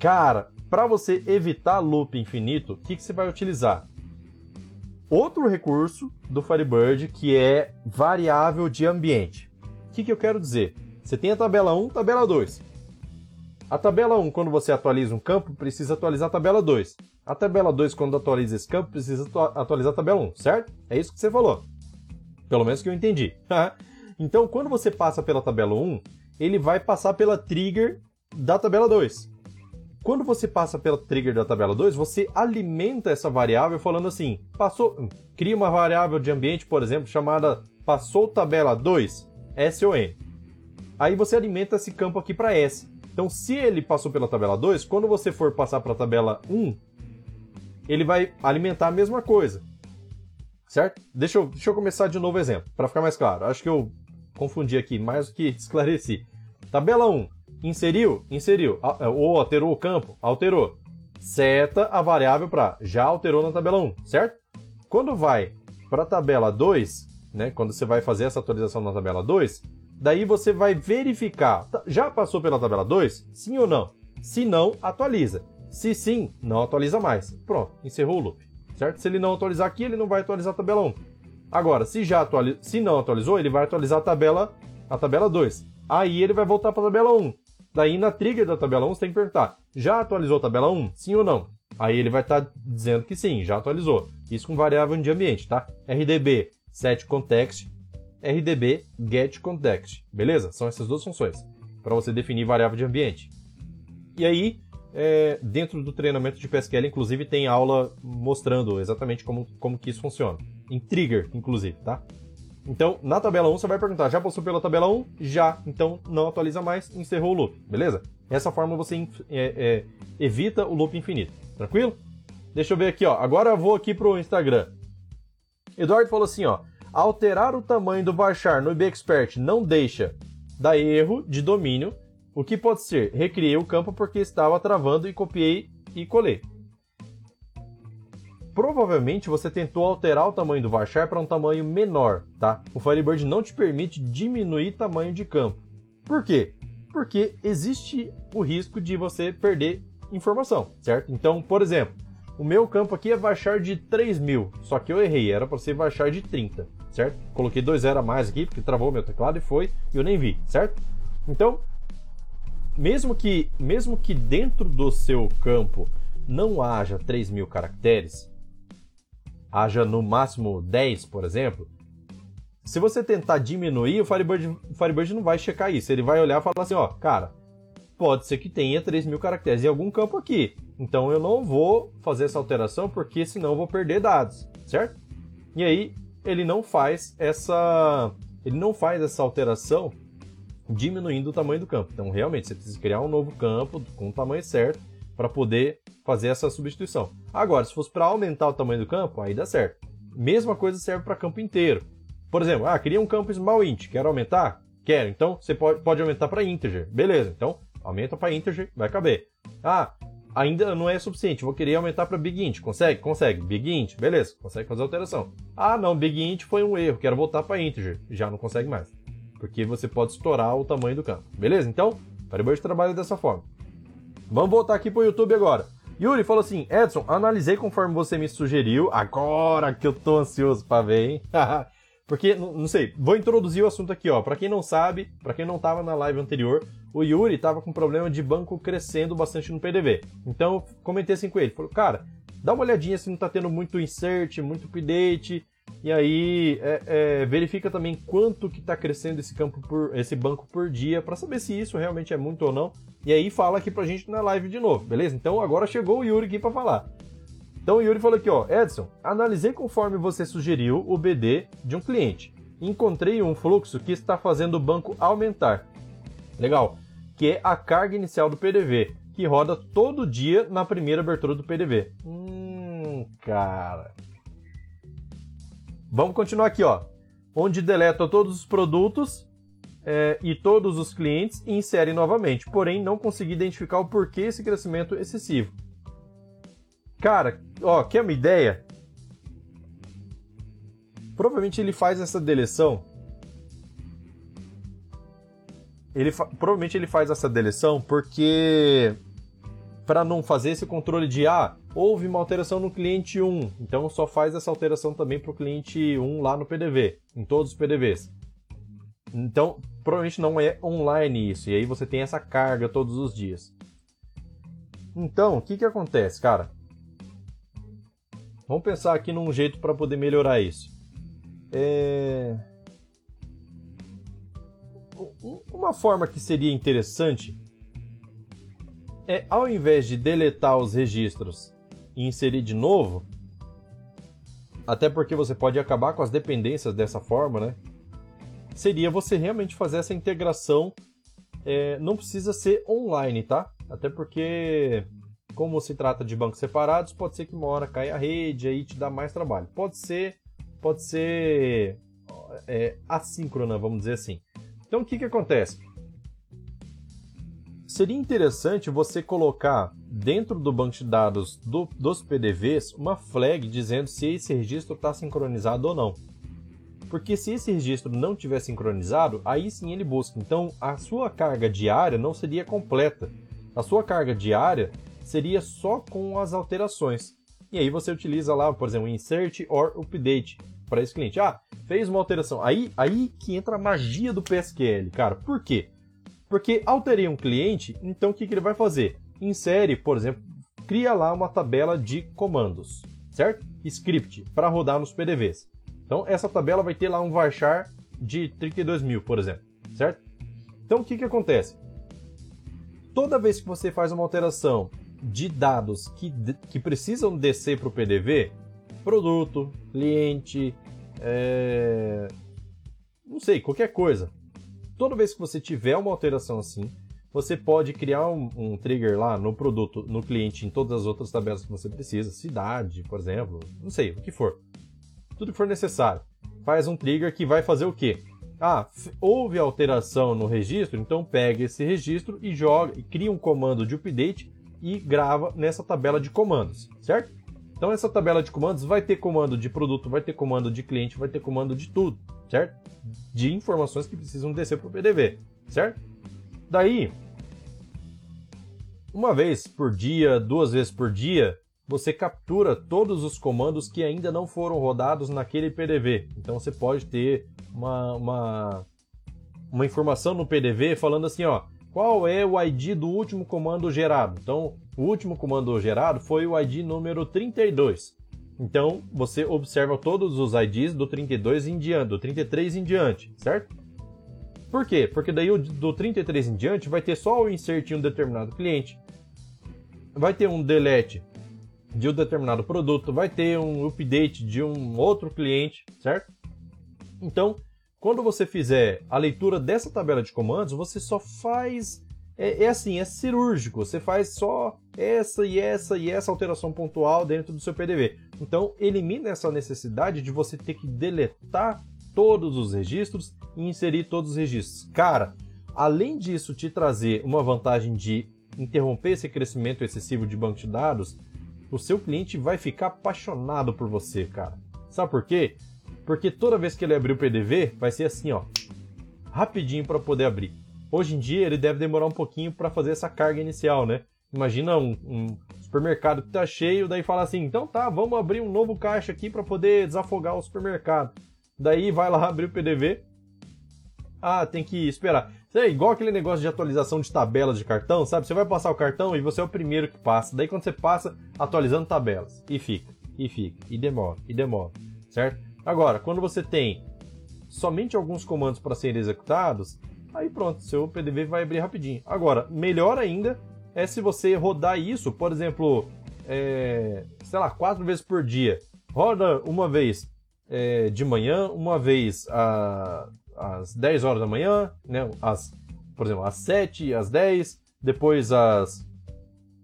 A: Cara, para você evitar loop infinito, o que, que você vai utilizar? Outro recurso do Firebird que é variável de ambiente. O que, que eu quero dizer? Você tem a tabela 1, tabela 2. A tabela 1, quando você atualiza um campo, precisa atualizar a tabela 2. A tabela 2, quando atualiza esse campo, precisa atualizar a tabela 1, certo? É isso que você falou. Pelo menos que eu entendi. (laughs) então, quando você passa pela tabela 1, ele vai passar pela trigger da tabela 2. Quando você passa pela trigger da tabela 2, você alimenta essa variável falando assim: passou, cria uma variável de ambiente, por exemplo, chamada passou tabela 2, SON. Aí você alimenta esse campo aqui para S. Então, se ele passou pela tabela 2, quando você for passar para a tabela 1, ele vai alimentar a mesma coisa. Certo? Deixa eu, deixa eu começar de novo o exemplo, para ficar mais claro. Acho que eu confundi aqui mais do que (laughs) esclareci. Tabela 1. Inseriu? Inseriu. É, ou alterou o campo? Alterou. Seta a variável para já alterou na tabela 1, certo? Quando vai para a tabela 2, né, quando você vai fazer essa atualização na tabela 2, daí você vai verificar, tá, já passou pela tabela 2? Sim ou não? Se não, atualiza. Se sim, não atualiza mais. Pronto, encerrou o loop. Certo? Se ele não atualizar aqui, ele não vai atualizar a tabela 1. Agora, se já atualiza, se não atualizou, ele vai atualizar a tabela a tabela 2. Aí ele vai voltar para a tabela 1. Daí na trigger da tabela 1 você tem que perguntar: já atualizou a tabela 1? Sim ou não? Aí ele vai estar tá dizendo que sim, já atualizou. Isso com variável de ambiente, tá? RDB set context, RDB get context. Beleza? São essas duas funções para você definir variável de ambiente. E aí, é, dentro do treinamento de PSQL, inclusive, tem aula mostrando exatamente como, como que isso funciona. Em trigger, inclusive, tá? Então, na tabela 1, você vai perguntar, já passou pela tabela 1? Já. Então, não atualiza mais, encerrou o loop, beleza? Dessa forma, você é, é, evita o loop infinito. Tranquilo? Deixa eu ver aqui, ó. Agora eu vou aqui pro Instagram. Eduardo falou assim, ó. Alterar o tamanho do varchar no IBExpert não deixa dar erro de domínio o que pode ser? Recriei o campo porque estava travando e copiei e colei. Provavelmente você tentou alterar o tamanho do varchar para um tamanho menor, tá? O Firebird não te permite diminuir tamanho de campo. Por quê? Porque existe o risco de você perder informação, certo? Então, por exemplo, o meu campo aqui é varchar de 3 mil, só que eu errei, era para ser varchar de 30, certo? Coloquei 2 zero a mais aqui, porque travou meu teclado e foi, e eu nem vi, certo? Então, mesmo que, mesmo que dentro do seu campo não haja 3 mil caracteres, haja no máximo 10, por exemplo, se você tentar diminuir, o Firebird, o Firebird não vai checar isso. Ele vai olhar e falar assim, ó, cara, pode ser que tenha 3 mil caracteres em algum campo aqui. Então eu não vou fazer essa alteração porque senão eu vou perder dados, certo? E aí ele não faz essa ele não faz essa alteração diminuindo o tamanho do campo. Então realmente você precisa criar um novo campo com o tamanho certo para poder fazer essa substituição. Agora, se fosse para aumentar o tamanho do campo, aí dá certo. Mesma coisa serve para campo inteiro. Por exemplo, ah, queria um campo small int, quero aumentar? Quero. Então você pode, pode aumentar para integer. Beleza. Então aumenta para integer, vai caber. Ah, ainda não é suficiente, vou querer aumentar para Big Int. Consegue? Consegue. Big Int, beleza, consegue fazer alteração. Ah, não, Big Int foi um erro, quero voltar para integer. Já não consegue mais. Porque você pode estourar o tamanho do campo. Beleza? Então, Firebird trabalha dessa forma. Vamos voltar aqui para o YouTube agora. Yuri falou assim: Edson, analisei conforme você me sugeriu. Agora que eu tô ansioso para ver, hein? (laughs) Porque, não sei, vou introduzir o assunto aqui, ó. Para quem não sabe, para quem não tava na live anterior, o Yuri tava com problema de banco crescendo bastante no PDV. Então, comentei assim com ele, falou, cara, dá uma olhadinha se não tá tendo muito insert, muito update, e aí é, é, verifica também quanto que tá crescendo esse campo por esse banco por dia, para saber se isso realmente é muito ou não. E aí fala aqui pra gente na live de novo, beleza? Então agora chegou o Yuri aqui para falar. Então o Yuri falou aqui, ó, Edson, analisei conforme você sugeriu o BD de um cliente. Encontrei um fluxo que está fazendo o banco aumentar. Legal. Que é a carga inicial do PDV, que roda todo dia na primeira abertura do PDV. Hum, cara. Vamos continuar aqui, ó. Onde deleta todos os produtos é, e todos os clientes e insere novamente. Porém, não consegui identificar o porquê esse crescimento excessivo. Cara, ó, quer uma ideia? Provavelmente ele faz essa deleção. Ele provavelmente ele faz essa deleção porque para não fazer esse controle de ah, houve uma alteração no cliente 1, então só faz essa alteração também para o cliente 1 lá no PDV, em todos os PDVs. Então, provavelmente não é online isso, e aí você tem essa carga todos os dias. Então, o que que acontece, cara? Vamos pensar aqui num jeito para poder melhorar isso. É... Uma forma que seria interessante é, ao invés de deletar os registros e inserir de novo, até porque você pode acabar com as dependências dessa forma, né? Seria você realmente fazer essa integração. É, não precisa ser online, tá? Até porque como se trata de bancos separados, pode ser que uma hora caia a rede, aí te dá mais trabalho. Pode ser, pode ser é, assíncrona, vamos dizer assim. Então o que, que acontece? Seria interessante você colocar dentro do banco de dados do, dos PDVs uma flag dizendo se esse registro está sincronizado ou não. Porque se esse registro não tiver sincronizado, aí sim ele busca. Então a sua carga diária não seria completa. A sua carga diária seria só com as alterações. E aí você utiliza lá, por exemplo, insert or update para esse cliente. Ah, fez uma alteração. Aí, aí que entra a magia do PSQL, cara. Por quê? Porque alterei um cliente, então o que, que ele vai fazer? Insere, por exemplo, cria lá uma tabela de comandos, certo? Script para rodar nos PDVs. Então essa tabela vai ter lá um varchar de 32 mil, por exemplo, certo? Então o que, que acontece? Toda vez que você faz uma alteração de dados que, que precisam descer para o PDV, produto, cliente, é... não sei, qualquer coisa. Toda vez que você tiver uma alteração assim, você pode criar um, um, trigger lá no produto, no cliente, em todas as outras tabelas que você precisa, cidade, por exemplo, não sei, o que for. Tudo que for necessário. Faz um trigger que vai fazer o quê? Ah, houve alteração no registro, então pega esse registro e joga e cria um comando de update e grava nessa tabela de comandos, certo? Então essa tabela de comandos vai ter comando de produto, vai ter comando de cliente, vai ter comando de tudo, certo? De informações que precisam descer para o PDV, certo? Daí, uma vez por dia, duas vezes por dia, você captura todos os comandos que ainda não foram rodados naquele PDV. Então você pode ter uma, uma, uma informação no PDV falando assim, ó, qual é o ID do último comando gerado. Então, o último comando gerado foi o ID número 32. Então, você observa todos os IDs do 32 em diante, do 33 em diante, certo? Por quê? Porque daí do 33 em diante vai ter só o insert em um determinado cliente, vai ter um delete de um determinado produto, vai ter um update de um outro cliente, certo? Então, quando você fizer a leitura dessa tabela de comandos, você só faz. É, é, assim, é cirúrgico. Você faz só essa e essa e essa alteração pontual dentro do seu PDV. Então, elimina essa necessidade de você ter que deletar todos os registros e inserir todos os registros. Cara, além disso te trazer uma vantagem de interromper esse crescimento excessivo de banco de dados, o seu cliente vai ficar apaixonado por você, cara. Sabe por quê? Porque toda vez que ele abrir o PDV, vai ser assim, ó, rapidinho para poder abrir. Hoje em dia ele deve demorar um pouquinho para fazer essa carga inicial, né? Imagina um, um, supermercado que tá cheio, daí fala assim, então tá, vamos abrir um novo caixa aqui para poder desafogar o supermercado. Daí vai lá (laughs) abrir o PDV. Ah, tem que esperar. É igual aquele negócio de atualização de tabelas de cartão, sabe? Você vai passar o cartão e você é o primeiro que passa. Daí quando você passa, atualizando tabelas. E fica, e fica, e demora, e demora, certo? Agora, quando você tem somente alguns comandos para serem executados, aí pronto, seu PDV vai abrir rapidinho. Agora, melhor ainda é se você rodar isso, por exemplo, é, sei lá, quatro vezes por dia. Roda uma vez é, de manhã, uma vez a, às 10 horas da manhã, né? Às, por exemplo, às 7, às 10, depois às,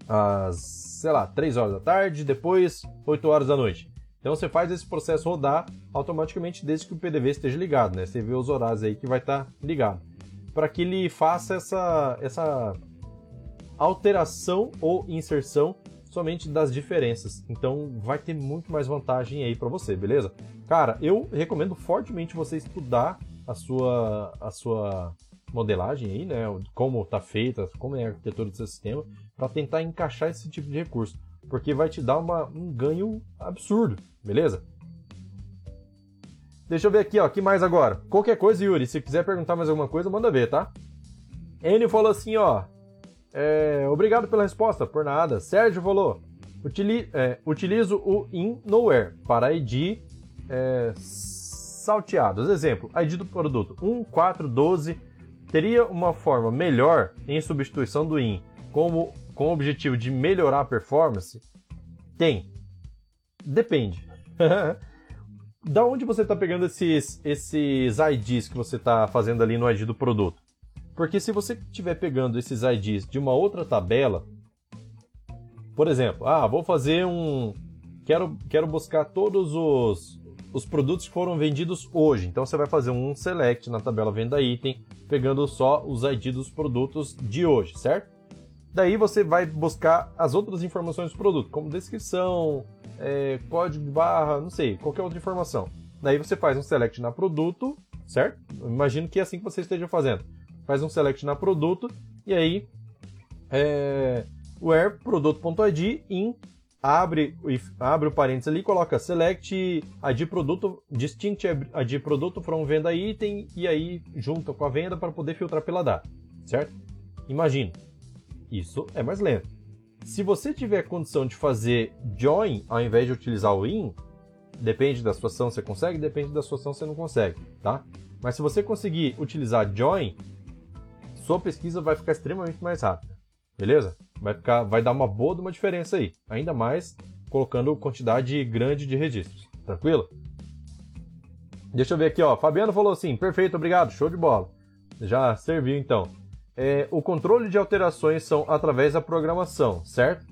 A: às, sei lá, 3 horas da tarde, depois 8 horas da noite. Então você faz esse processo rodar automaticamente desde que o PDV esteja ligado, né? Você vê os horários aí que vai estar tá ligado. Para que ele faça essa, essa alteração ou inserção somente das diferenças. Então vai ter muito mais vantagem aí para você, beleza? Cara, eu recomendo fortemente você estudar a sua, a sua modelagem aí, né? Como está feita, como é a arquitetura do seu sistema, para tentar encaixar esse tipo de recurso. Porque vai te dar uma, um ganho absurdo, beleza? Deixa eu ver aqui, ó, que mais agora? Qualquer coisa, Yuri, se quiser perguntar mais alguma coisa, manda ver, tá? Enio falou assim, ó. É, obrigado pela resposta, por nada. Sérgio falou. Utili, é, utilizo o in nowhere para ID é, salteados. Exemplo, ID do produto 1412 teria uma forma melhor em substituição do IN, como com o objetivo de melhorar a performance? Tem. Depende. (laughs) da onde você está pegando esses, esses IDs que você está fazendo ali no ID do produto? Porque se você estiver pegando esses IDs de uma outra tabela, por exemplo, ah, vou fazer um. Quero, quero buscar todos os, os produtos que foram vendidos hoje. Então você vai fazer um select na tabela venda item, pegando só os ID dos produtos de hoje, certo? Daí você vai buscar as outras informações do produto, como descrição, é, código de barra, não sei, qualquer outra informação. Daí você faz um select na produto, certo? imagino que é assim que você esteja fazendo. Faz um select na produto e aí é, where produto.id in abre, abre o parênteses ali, coloca select ID produto, distinct ID produto from venda item e aí junta com a venda para poder filtrar pela data, certo? Imagina, isso é mais lento. Se você tiver condição de fazer join ao invés de utilizar o in, depende da situação você consegue, depende da situação você não consegue, tá? Mas se você conseguir utilizar join, sua pesquisa vai ficar extremamente mais rápida, beleza? vai, ficar, vai dar uma boa de uma diferença aí. Ainda mais colocando quantidade grande de registros. Tranquilo? Deixa eu ver aqui, ó. Fabiano falou assim: perfeito, obrigado, show de bola. Já serviu então. É, o controle de alterações são através da programação, certo?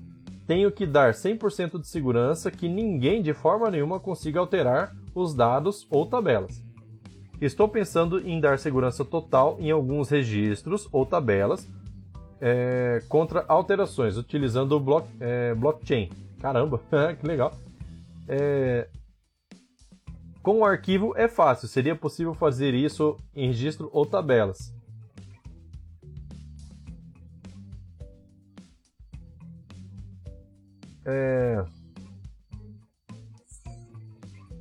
A: Tenho que dar 100% de segurança que ninguém de forma nenhuma consiga alterar os dados ou tabelas. Estou pensando em dar segurança total em alguns registros ou tabelas é, contra alterações, utilizando o é, blockchain. Caramba, (laughs) que legal. É, com o arquivo é fácil, seria possível fazer isso em registro ou tabelas. É...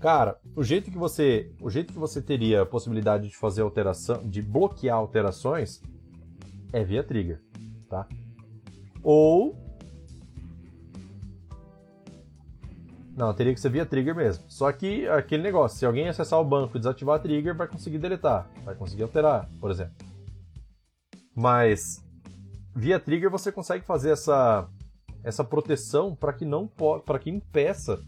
A: Cara, o jeito que você, o jeito que você teria a possibilidade de fazer alteração, de bloquear alterações é via trigger, tá? Ou Não, teria que ser via trigger mesmo. Só que aquele negócio, se alguém acessar o banco e desativar a trigger, vai conseguir deletar, vai conseguir alterar, por exemplo. Mas via trigger você consegue fazer essa essa proteção para que não para que impeça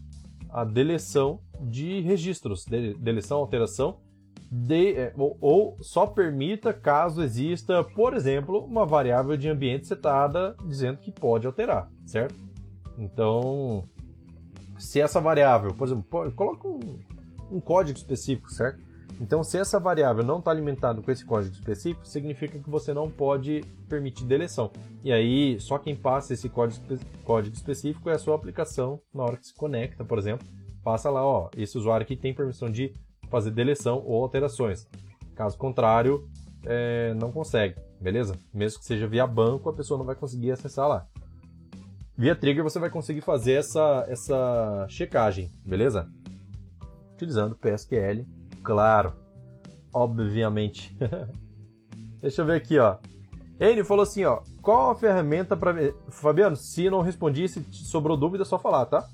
A: a deleção de registros, de, deleção, alteração, de, é, ou, ou, só permita caso exista, por exemplo, uma variável de ambiente setada dizendo que pode alterar, certo? Então, se essa variável, por exemplo, coloca um, um código específico, certo? Então, se essa variável não está alimentada com esse código específico, significa que você não pode permitir deleção. E aí, só quem passa esse código, específico é a sua aplicação na hora que se conecta, por exemplo. Passa lá, ó, esse usuário aqui tem permissão de fazer deleção ou alterações. Caso contrário, é, não consegue, beleza? Mesmo que seja via banco, a pessoa não vai conseguir acessar lá. Via trigger você vai conseguir fazer essa, essa checagem, beleza? Utilizando PSQL, claro, obviamente. (laughs) Deixa eu ver aqui, ó. Ele falou assim, ó, qual a ferramenta para Fabiano, se não respondi, se sobrou dúvida, é só falar, tá?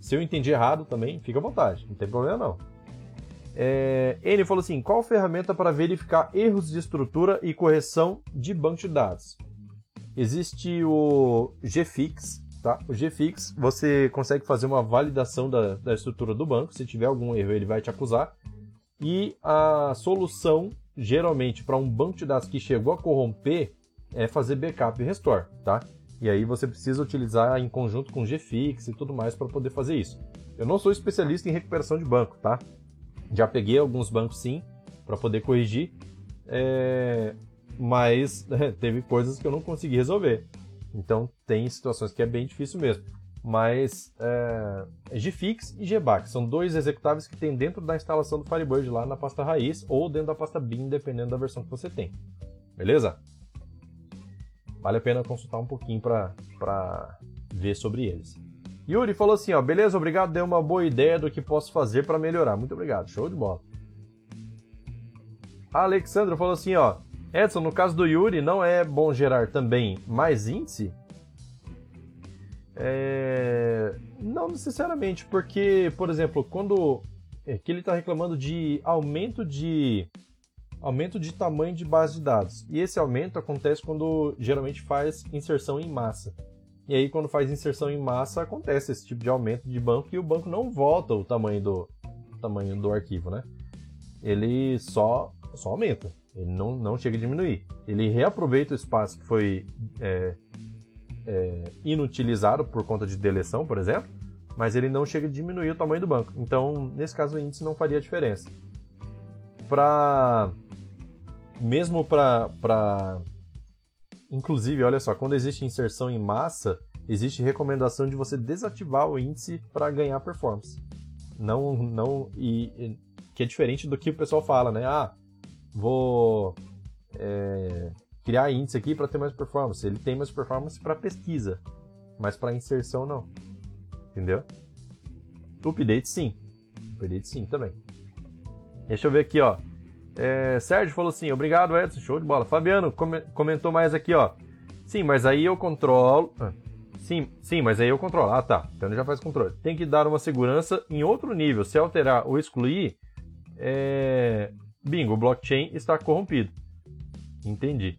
A: Se eu entendi errado também, fica à vontade, não tem problema não. É, ele falou assim, qual ferramenta para verificar erros de estrutura e correção de banco de dados? Existe o GFix, tá? O GFix, você consegue fazer uma validação da, da estrutura do banco. Se tiver algum erro, ele vai te acusar. E a solução, geralmente, para um banco de dados que chegou a corromper, é fazer backup e restore, tá? E aí você precisa utilizar em conjunto com GFix e tudo mais para poder fazer isso. Eu não sou especialista em recuperação de banco, tá? Já peguei alguns bancos sim para poder corrigir. É mas (laughs) teve coisas que eu não consegui resolver. Então tem situações que é bem difícil mesmo. Mas é, Gfix e Gbac são dois executáveis que tem dentro da instalação do Firebird lá na pasta raiz ou dentro da pasta bin, dependendo da versão que você tem. Beleza? Vale a pena consultar um pouquinho para ver sobre eles. Yuri falou assim, ó, beleza, obrigado, deu uma boa ideia do que posso fazer para melhorar. Muito obrigado, show de bola. A Alexandra falou assim, ó, Edson, no caso do Yuri, não é bom gerar também mais índice? É... Não necessariamente, porque, por exemplo, quando é, que ele está reclamando de aumento de aumento de tamanho de base de dados. E esse aumento acontece quando geralmente faz inserção em massa. E aí quando faz inserção em massa acontece esse tipo de aumento de banco e o banco não volta o tamanho do o tamanho do arquivo, né? Ele só só aumenta. Ele não, não chega a diminuir. Ele reaproveita o espaço que foi é, é, inutilizado por conta de deleção, por exemplo, mas ele não chega a diminuir o tamanho do banco. Então, nesse caso, o índice não faria diferença. Para mesmo para inclusive, olha só, quando existe inserção em massa, existe recomendação de você desativar o índice para ganhar performance. Não não e, e que é diferente do que o pessoal fala, né? Ah, vou é, criar índice aqui para ter mais performance. Ele tem mais performance para pesquisa, mas para inserção não. Entendeu? Update sim. Update sim também. Deixa eu ver aqui, ó. É, Sérgio falou assim: obrigado, Edson, show de bola. Fabiano comentou mais aqui, ó. Sim, mas aí eu controlo. Ah, sim, sim, mas aí eu controlo. Ah, tá. Então ele já faz controle. Tem que dar uma segurança em outro nível. Se alterar ou excluir, é, Bingo, o blockchain está corrompido. Entendi.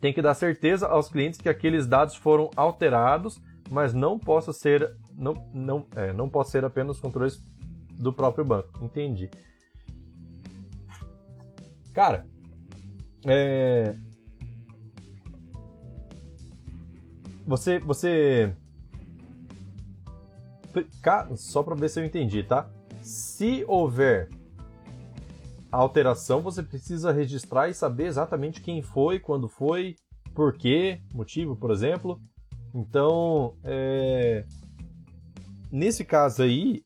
A: Tem que dar certeza aos clientes que aqueles dados foram alterados, mas não possa ser não, não, é, não pode ser apenas controles do próprio banco. Entendi. Cara, é... você você só para ver se eu entendi, tá? Se houver a alteração você precisa registrar e saber exatamente quem foi, quando foi, por quê, motivo, por exemplo. Então, é... nesse caso aí,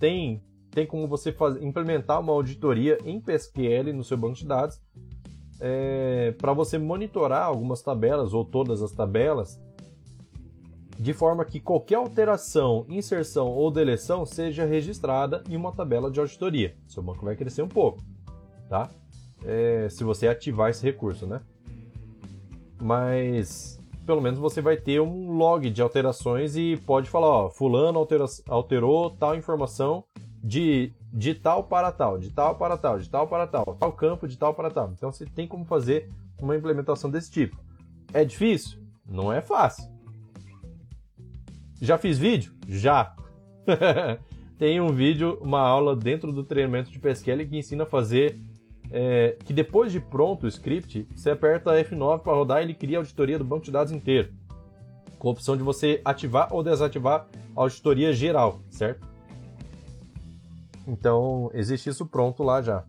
A: tem, tem como você implementar uma auditoria em PSQL no seu banco de dados é... para você monitorar algumas tabelas ou todas as tabelas de forma que qualquer alteração, inserção ou deleção seja registrada em uma tabela de auditoria. Seu banco vai crescer um pouco, tá? É, se você ativar esse recurso, né? Mas pelo menos você vai ter um log de alterações e pode falar, ó, fulano altera alterou tal informação de, de tal para tal, de tal para tal, de tal para tal, tal campo de tal para tal. Então você tem como fazer uma implementação desse tipo. É difícil? Não é fácil. Já fiz vídeo? Já. (laughs) Tem um vídeo, uma aula dentro do treinamento de PSQL que ensina a fazer é, que depois de pronto o script, você aperta F9 para rodar e ele cria a auditoria do banco de dados inteiro. Com a opção de você ativar ou desativar a auditoria geral, certo? Então, existe isso pronto lá já.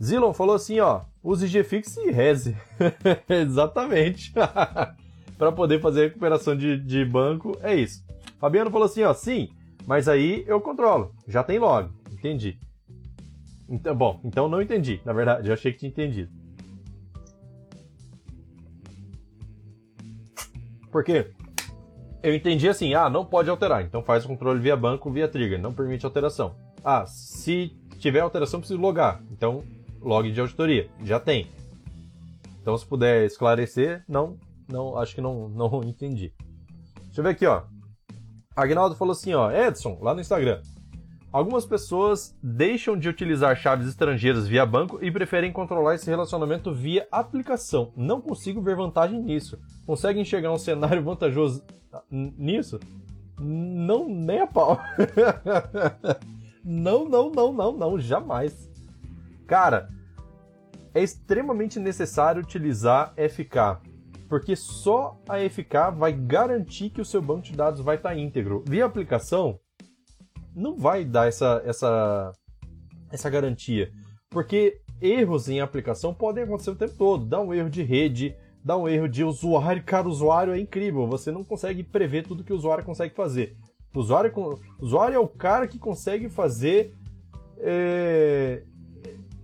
A: Zilon falou assim, ó, use GFix e Reze. (laughs) Exatamente. (laughs) para poder fazer recuperação de, de banco, é isso. Fabiano falou assim, ó, sim, mas aí eu controlo, já tem log, entendi. Então, bom, então não entendi, na verdade, eu achei que tinha entendido. Por quê? Eu entendi assim, ah, não pode alterar, então faz o controle via banco, via trigger, não permite alteração. Ah, se tiver alteração, preciso logar, então log de auditoria, já tem. Então se puder esclarecer, não não, acho que não, não (laughs) entendi. Deixa eu ver aqui, ó. Agnaldo falou assim, ó, Edson, lá no Instagram. Algumas pessoas deixam de utilizar chaves estrangeiras via banco e preferem controlar esse relacionamento via aplicação. Não consigo ver vantagem nisso. Consegue enxergar um cenário (laughs) vantajoso nisso? Não, nem a pau. (laughs) não, não, não, não, não, jamais. Cara, é extremamente necessário utilizar FK porque só a FK vai garantir que o seu banco de dados vai estar íntegro. Via aplicação, não vai dar essa, essa, essa garantia, porque erros em aplicação podem acontecer o tempo todo. Dá um erro de rede, dá um erro de usuário. Cara, usuário é incrível, você não consegue prever tudo que o usuário consegue fazer. O usuário, o usuário é o cara que consegue fazer é,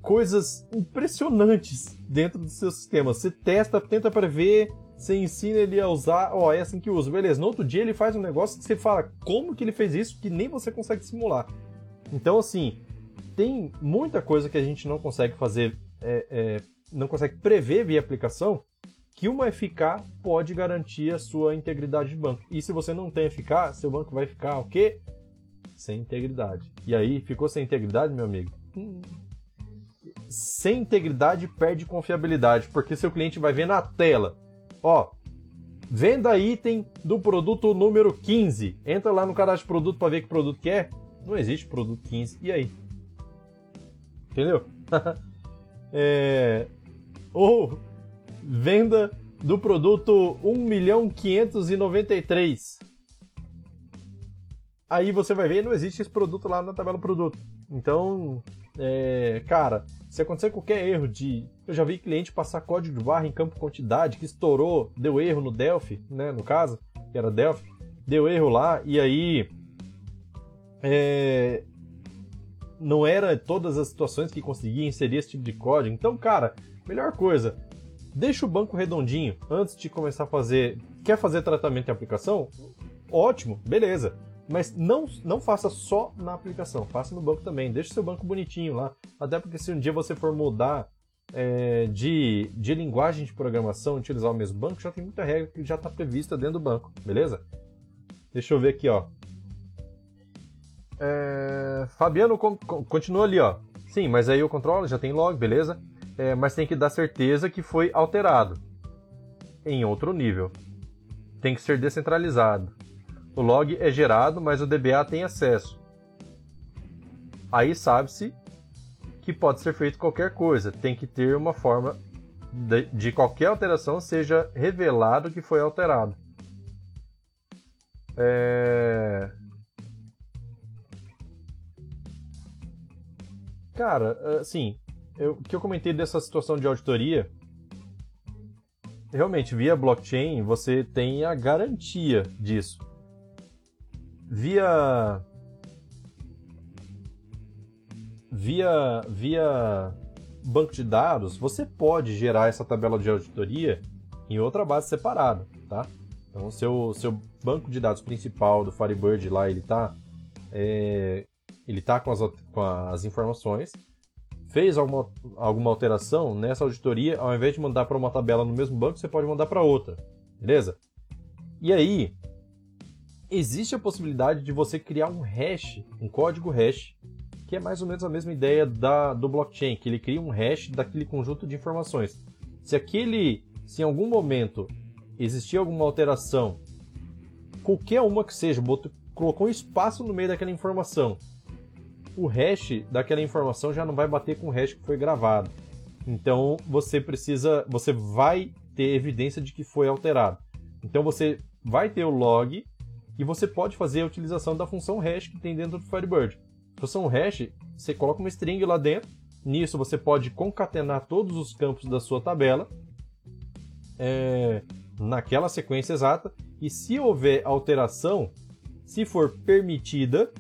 A: coisas impressionantes dentro do seu sistema. Você testa, tenta prever, você ensina ele a usar, ó, é assim que usa, beleza. No outro dia ele faz um negócio que você fala como que ele fez isso que nem você consegue simular. Então, assim, tem muita coisa que a gente não consegue fazer, é, é, não consegue prever via aplicação, que uma FK pode garantir a sua integridade de banco. E se você não tem FK, seu banco vai ficar o quê? Sem integridade. E aí, ficou sem integridade, meu amigo? Hum, sem integridade perde confiabilidade, porque seu cliente vai ver na tela, ó, venda item do produto número 15. Entra lá no cadastro de produto para ver que produto que é. Não existe produto 15. E aí? Entendeu? (laughs) é... Ou venda do produto 1.593. Aí você vai ver, não existe esse produto lá na tabela produto. Então, é, cara, se acontecer qualquer erro de. Eu já vi cliente passar código de barra em campo quantidade que estourou, deu erro no Delphi, né? No caso, que era Delphi, deu erro lá, e aí. É, não era todas as situações que conseguia inserir esse tipo de código. Então, cara, melhor coisa, deixa o banco redondinho antes de começar a fazer. Quer fazer tratamento em aplicação? Ótimo, beleza. Mas não, não faça só na aplicação, faça no banco também. Deixe seu banco bonitinho lá. Até porque se um dia você for mudar é, de, de linguagem de programação, utilizar o mesmo banco, já tem muita regra que já está prevista dentro do banco, beleza? Deixa eu ver aqui, ó. É, Fabiano continua ali, ó. Sim, mas aí o controle já tem log, beleza? É, mas tem que dar certeza que foi alterado em outro nível. Tem que ser descentralizado. O log é gerado, mas o DBA tem acesso. Aí sabe-se que pode ser feito qualquer coisa. Tem que ter uma forma de, de qualquer alteração seja revelado que foi alterado. É... Cara, assim, o que eu comentei dessa situação de auditoria, realmente, via blockchain, você tem a garantia disso via via via banco de dados, você pode gerar essa tabela de auditoria em outra base separada, tá? Então, seu seu banco de dados principal do Firebird lá, ele está é, ele tá com as, com as informações, fez alguma, alguma alteração nessa auditoria, ao invés de mandar para uma tabela no mesmo banco, você pode mandar para outra, beleza? E aí, existe a possibilidade de você criar um hash, um código hash, que é mais ou menos a mesma ideia da, do blockchain, que ele cria um hash daquele conjunto de informações. Se aquele, se em algum momento existir alguma alteração, qualquer uma que seja, botou, colocou um espaço no meio daquela informação, o hash daquela informação já não vai bater com o hash que foi gravado. Então você precisa, você vai ter evidência de que foi alterado. Então você vai ter o log e você pode fazer a utilização da função hash que tem dentro do Firebird. Função hash, você coloca uma string lá dentro, nisso você pode concatenar todos os campos da sua tabela é, naquela sequência exata, e se houver alteração, se for permitida,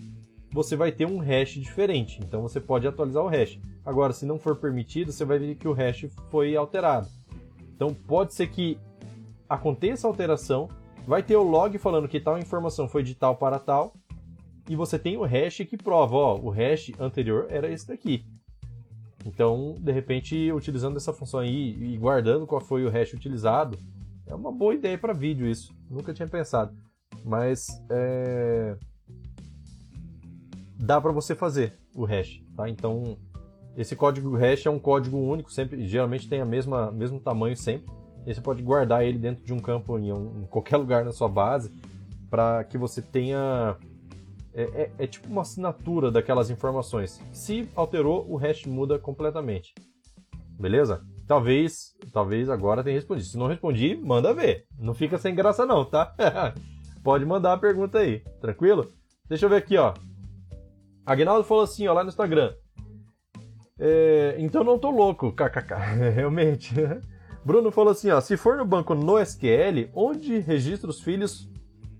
A: você vai ter um hash diferente. Então você pode atualizar o hash. Agora, se não for permitido, você vai ver que o hash foi alterado. Então pode ser que aconteça alteração, vai ter o log falando que tal informação foi de tal para tal, e você tem o hash que prova, ó, o hash anterior era esse daqui. Então, de repente, utilizando essa função aí e guardando qual foi o hash utilizado, é uma boa ideia para vídeo isso. Nunca tinha pensado. Mas é dá para você fazer o hash, tá? Então, esse código hash é um código único, sempre, geralmente tem a mesma mesmo tamanho sempre. E você pode guardar ele dentro de um campo em, um, em qualquer lugar na sua base, para que você tenha é, é, é, tipo uma assinatura daquelas informações. Se alterou, o hash muda completamente. Beleza? Talvez, talvez agora tenha respondido. Se não respondi, manda ver. Não fica sem graça não, tá? (laughs) Pode mandar a pergunta aí, tranquilo? Deixa eu ver aqui, ó. Agnaldo falou assim, ó, lá no Instagram. É, então não tô louco, kkk. (laughs) Realmente. Bruno falou assim, ó, se for no banco no SQL, onde registra os filhos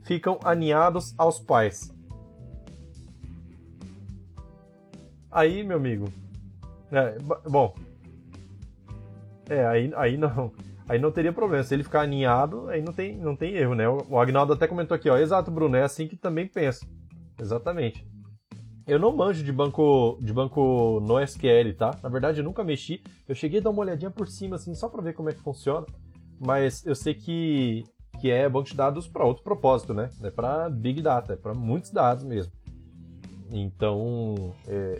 A: ficam aninhados aos pais. Aí, meu amigo. É, bom. É, aí, aí não. Aí não teria problema. Se ele ficar aninhado, aí não tem, não tem erro, né? O Agnaldo até comentou aqui, ó. Exato, Bruno, é assim que também penso. Exatamente. Eu não manjo de banco de banco no SQL, tá? Na verdade, eu nunca mexi. Eu cheguei a dar uma olhadinha por cima, assim, só para ver como é que funciona. Mas eu sei que, que é banco de dados para outro propósito, né? É para Big Data, é para muitos dados mesmo. Então, é...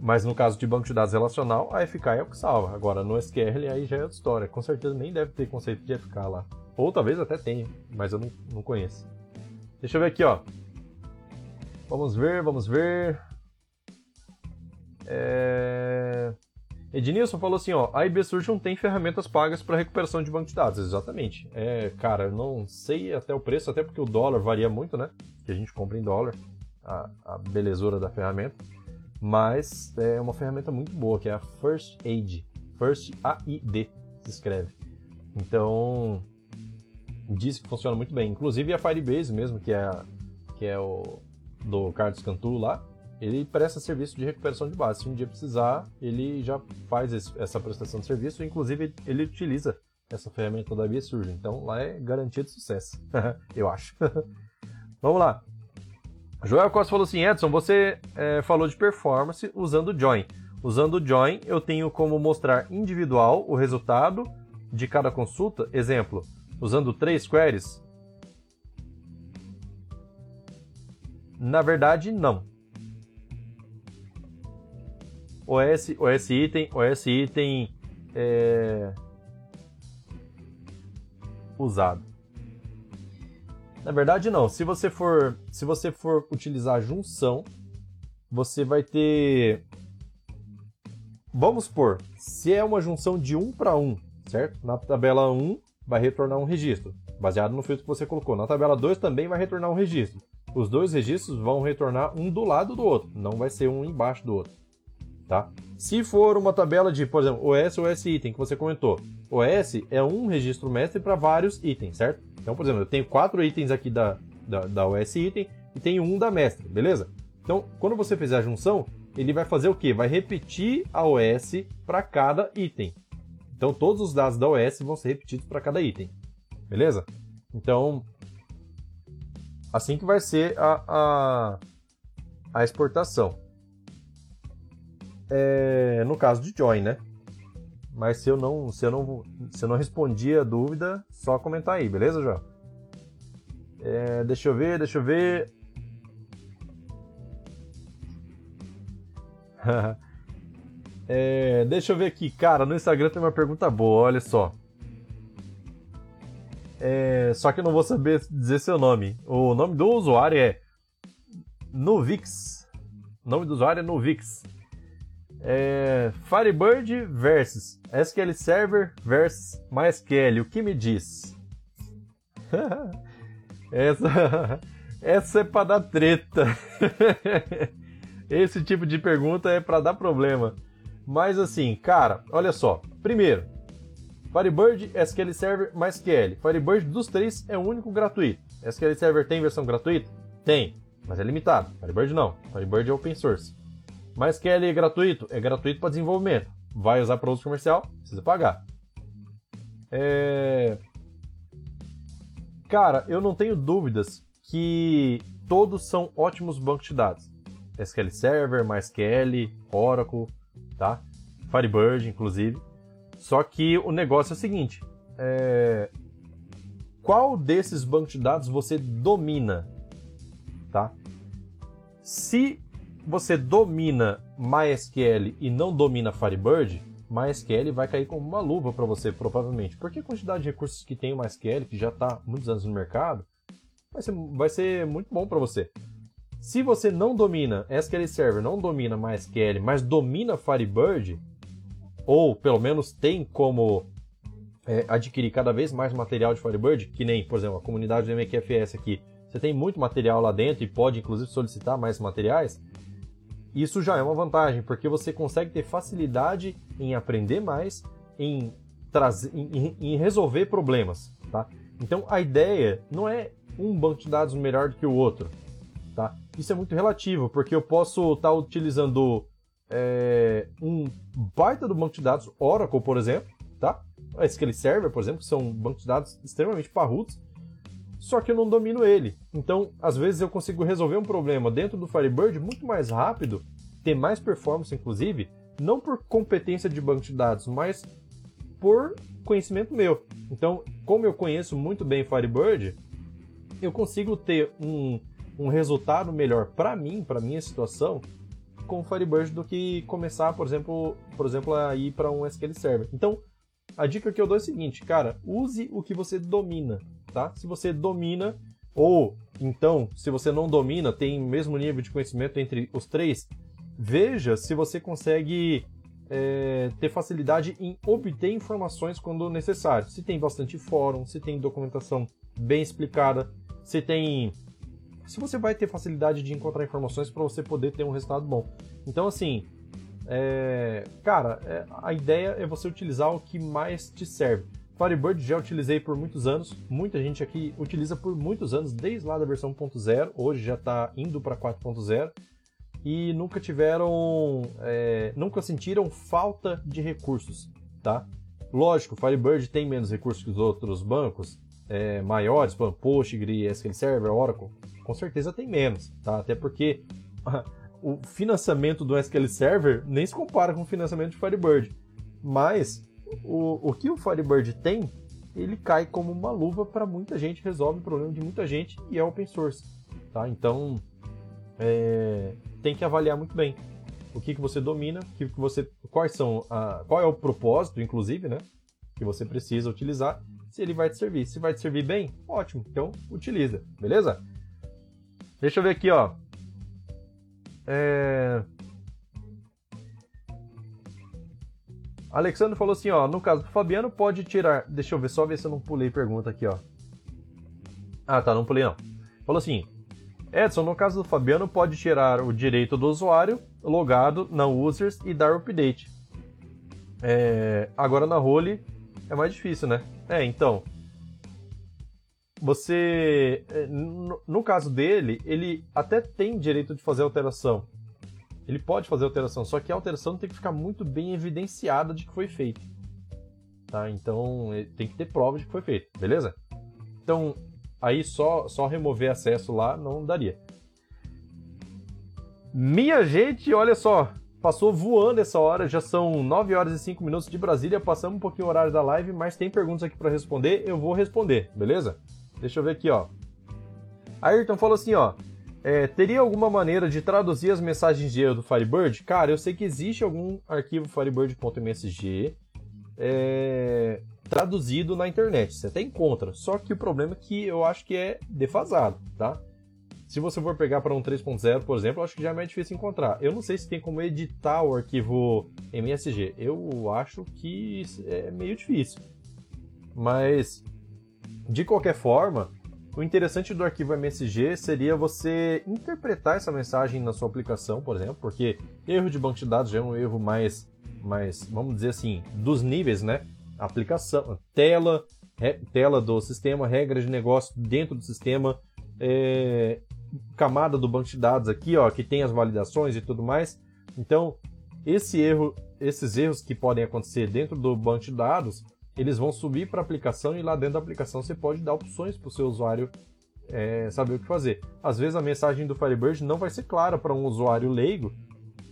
A: mas no caso de banco de dados relacional, a FK é o que salva. Agora, no SQL, aí já é outra história. Com certeza nem deve ter conceito de FK lá. Ou talvez até tenha, mas eu não, não conheço. Deixa eu ver aqui, ó. Vamos ver, vamos ver. É... Ednilson falou assim, ó, a Surgeon tem ferramentas pagas para recuperação de banco de dados, exatamente. É, cara, eu não sei até o preço, até porque o dólar varia muito, né? Que a gente compra em dólar, a, a belezura da ferramenta. Mas é uma ferramenta muito boa, que é a First Aid. First AID se escreve. Então, diz que funciona muito bem. Inclusive a Firebase mesmo, que é, que é o, do Carlos Cantu lá, ele presta serviço de recuperação de base. Se um dia precisar, ele já faz esse, essa prestação de serviço. Inclusive, ele utiliza essa ferramenta da Via Surge. Então, lá é garantia de sucesso, (laughs) eu acho. (laughs) Vamos lá. Joel Costa falou assim: Edson, você é, falou de performance usando Join. Usando o Join, eu tenho como mostrar individual o resultado de cada consulta. Exemplo, usando três queries, Na verdade, não. OS, OS item, OS item é... usado. Na verdade, não. Se você for, se você for utilizar junção, você vai ter. Vamos supor, se é uma junção de 1 para 1, certo? Na tabela 1 vai retornar um registro, baseado no filtro que você colocou. Na tabela 2 também vai retornar um registro os dois registros vão retornar um do lado do outro, não vai ser um embaixo do outro, tá? Se for uma tabela de, por exemplo, OS OS item que você comentou, OS é um registro mestre para vários itens, certo? Então, por exemplo, eu tenho quatro itens aqui da, da, da OS item e tenho um da mestre, beleza? Então, quando você fizer a junção, ele vai fazer o quê? Vai repetir a OS para cada item. Então, todos os dados da OS vão ser repetidos para cada item, beleza? Então, assim que vai ser a, a, a exportação. É, no caso de Join, né? Mas se eu não, se eu não, se eu não respondi a dúvida, só comentar aí, beleza, João? É, deixa eu ver, deixa eu ver. (laughs) é, deixa eu ver aqui, cara. No Instagram tem uma pergunta boa, olha só. É, só que eu não vou saber dizer seu nome. O nome do usuário é Novix. O nome do usuário é Novix. É, Firebird versus SQL Server versus MySQL. O que me diz? (laughs) essa, (laughs) essa é para dar treta. (laughs) Esse tipo de pergunta é para dar problema. Mas assim, cara, olha só. Primeiro, Firebird, SQL Server, MySQL. Firebird dos três é o único gratuito. SQL Server tem versão gratuita? Tem, mas é limitado. Firebird não. Firebird é open source. MySQL é gratuito? É gratuito para desenvolvimento. Vai usar para uso comercial? Precisa pagar. É... Cara, eu não tenho dúvidas que todos são ótimos bancos de dados. SQL Server, MySQL, Oracle, tá? Firebird, inclusive. Só que o negócio é o seguinte: é... qual desses bancos de dados você domina, tá? Se você domina MySQL e não domina Firebird, MySQL vai cair como uma luva para você, provavelmente. Porque a quantidade de recursos que tem o MySQL, que já está muitos anos no mercado, vai ser, vai ser muito bom para você. Se você não domina SQL Server, não domina MySQL, mas domina Firebird, ou pelo menos tem como é, adquirir cada vez mais material de Firebird, que nem, por exemplo, a comunidade do MQFS aqui, você tem muito material lá dentro e pode inclusive solicitar mais materiais, isso já é uma vantagem, porque você consegue ter facilidade em aprender mais, em, trazer, em, em resolver problemas, tá? Então a ideia não é um banco de dados melhor do que o outro, tá? Isso é muito relativo, porque eu posso estar tá utilizando é, um baita do banco de dados, Oracle, por exemplo, tá? SQL Server, por exemplo, que são bancos de dados extremamente parrudos, só que eu não domino ele. Então, às vezes eu consigo resolver um problema dentro do Firebird muito mais rápido, ter mais performance, inclusive, não por competência de banco de dados, mas por conhecimento meu. Então, como eu conheço muito bem Firebird, eu consigo ter um, um resultado melhor para mim, para minha situação, com o Firebird do que começar, por exemplo, por exemplo, a ir para um SQL Server. Então, a dica que eu dou é a seguinte, cara, use o que você domina tá? Se você domina ou então, se você não domina, tem o mesmo nível de conhecimento entre os três, veja se você consegue é, ter facilidade em obter informações quando necessário. Se tem bastante fórum, se tem documentação bem explicada, se tem. Se você vai ter facilidade de encontrar informações para você poder ter um resultado bom. Então, assim, é, cara, é, a ideia é você utilizar o que mais te serve. Firebird já utilizei por muitos anos, muita gente aqui utiliza por muitos anos, desde lá da versão 1.0, hoje já está indo para 4.0 e nunca tiveram, é, nunca sentiram falta de recursos, tá? Lógico, Firebird tem menos recursos que os outros bancos é, maiores, como Postgre, SQL Server, Oracle, com certeza tem menos, tá? Até porque (laughs) o financiamento do SQL Server nem se compara com o financiamento de Firebird, mas o, o que o Firebird tem, ele cai como uma luva para muita gente, resolve o problema de muita gente e é open source. Tá? Então, é, tem que avaliar muito bem o que, que você domina, que, que você, quais são a, qual é o propósito, inclusive, né, que você precisa utilizar, se ele vai te servir. Se vai te servir bem, ótimo, então utiliza, beleza? Deixa eu ver aqui, ó. É... Alexandre falou assim, ó, no caso do Fabiano pode tirar, deixa eu ver, só ver se eu não pulei pergunta aqui, ó. Ah, tá, não pulei não. Falou assim, Edson, no caso do Fabiano pode tirar o direito do usuário logado na users e dar update. É, agora na role é mais difícil, né? É, então, você, é, no, caso dele, ele até tem direito de fazer alteração, ele pode fazer alteração, só que a alteração tem que ficar muito bem evidenciada de que foi feito. Tá? Então tem que ter prova de que foi feito, beleza? Então, aí só, só remover acesso lá não daria. Minha gente, olha só, passou voando essa hora, já são 9 horas e 5 minutos de Brasília, passamos um pouquinho o horário da live, mas tem perguntas aqui para responder, eu vou responder, beleza? Deixa eu ver aqui, ó. Ayrton falou assim, ó, é, teria alguma maneira de traduzir as mensagens de erro do Firebird? Cara, eu sei que existe algum arquivo firebird.msg é, traduzido na internet, você até encontra, só que o problema é que eu acho que é defasado, tá? Se você for pegar para um 3.0, por exemplo, acho que já é mais difícil encontrar. Eu não sei se tem como editar o arquivo MSG. Eu acho que é meio difícil. Mas, de qualquer forma, o interessante do arquivo MSG seria você interpretar essa mensagem na sua aplicação, por exemplo, porque erro de banco de dados já é um erro mais, mais vamos dizer assim, dos níveis, né? Aplicação, tela, tela do sistema, regra de negócio dentro do sistema, é, camada do banco de dados aqui, ó, que tem as validações e tudo mais. Então, esse erro, esses erros que podem acontecer dentro do banco de dados, eles vão subir para a aplicação e lá dentro da aplicação você pode dar opções para o seu usuário é, saber o que fazer. Às vezes a mensagem do Firebird não vai ser clara para um usuário leigo,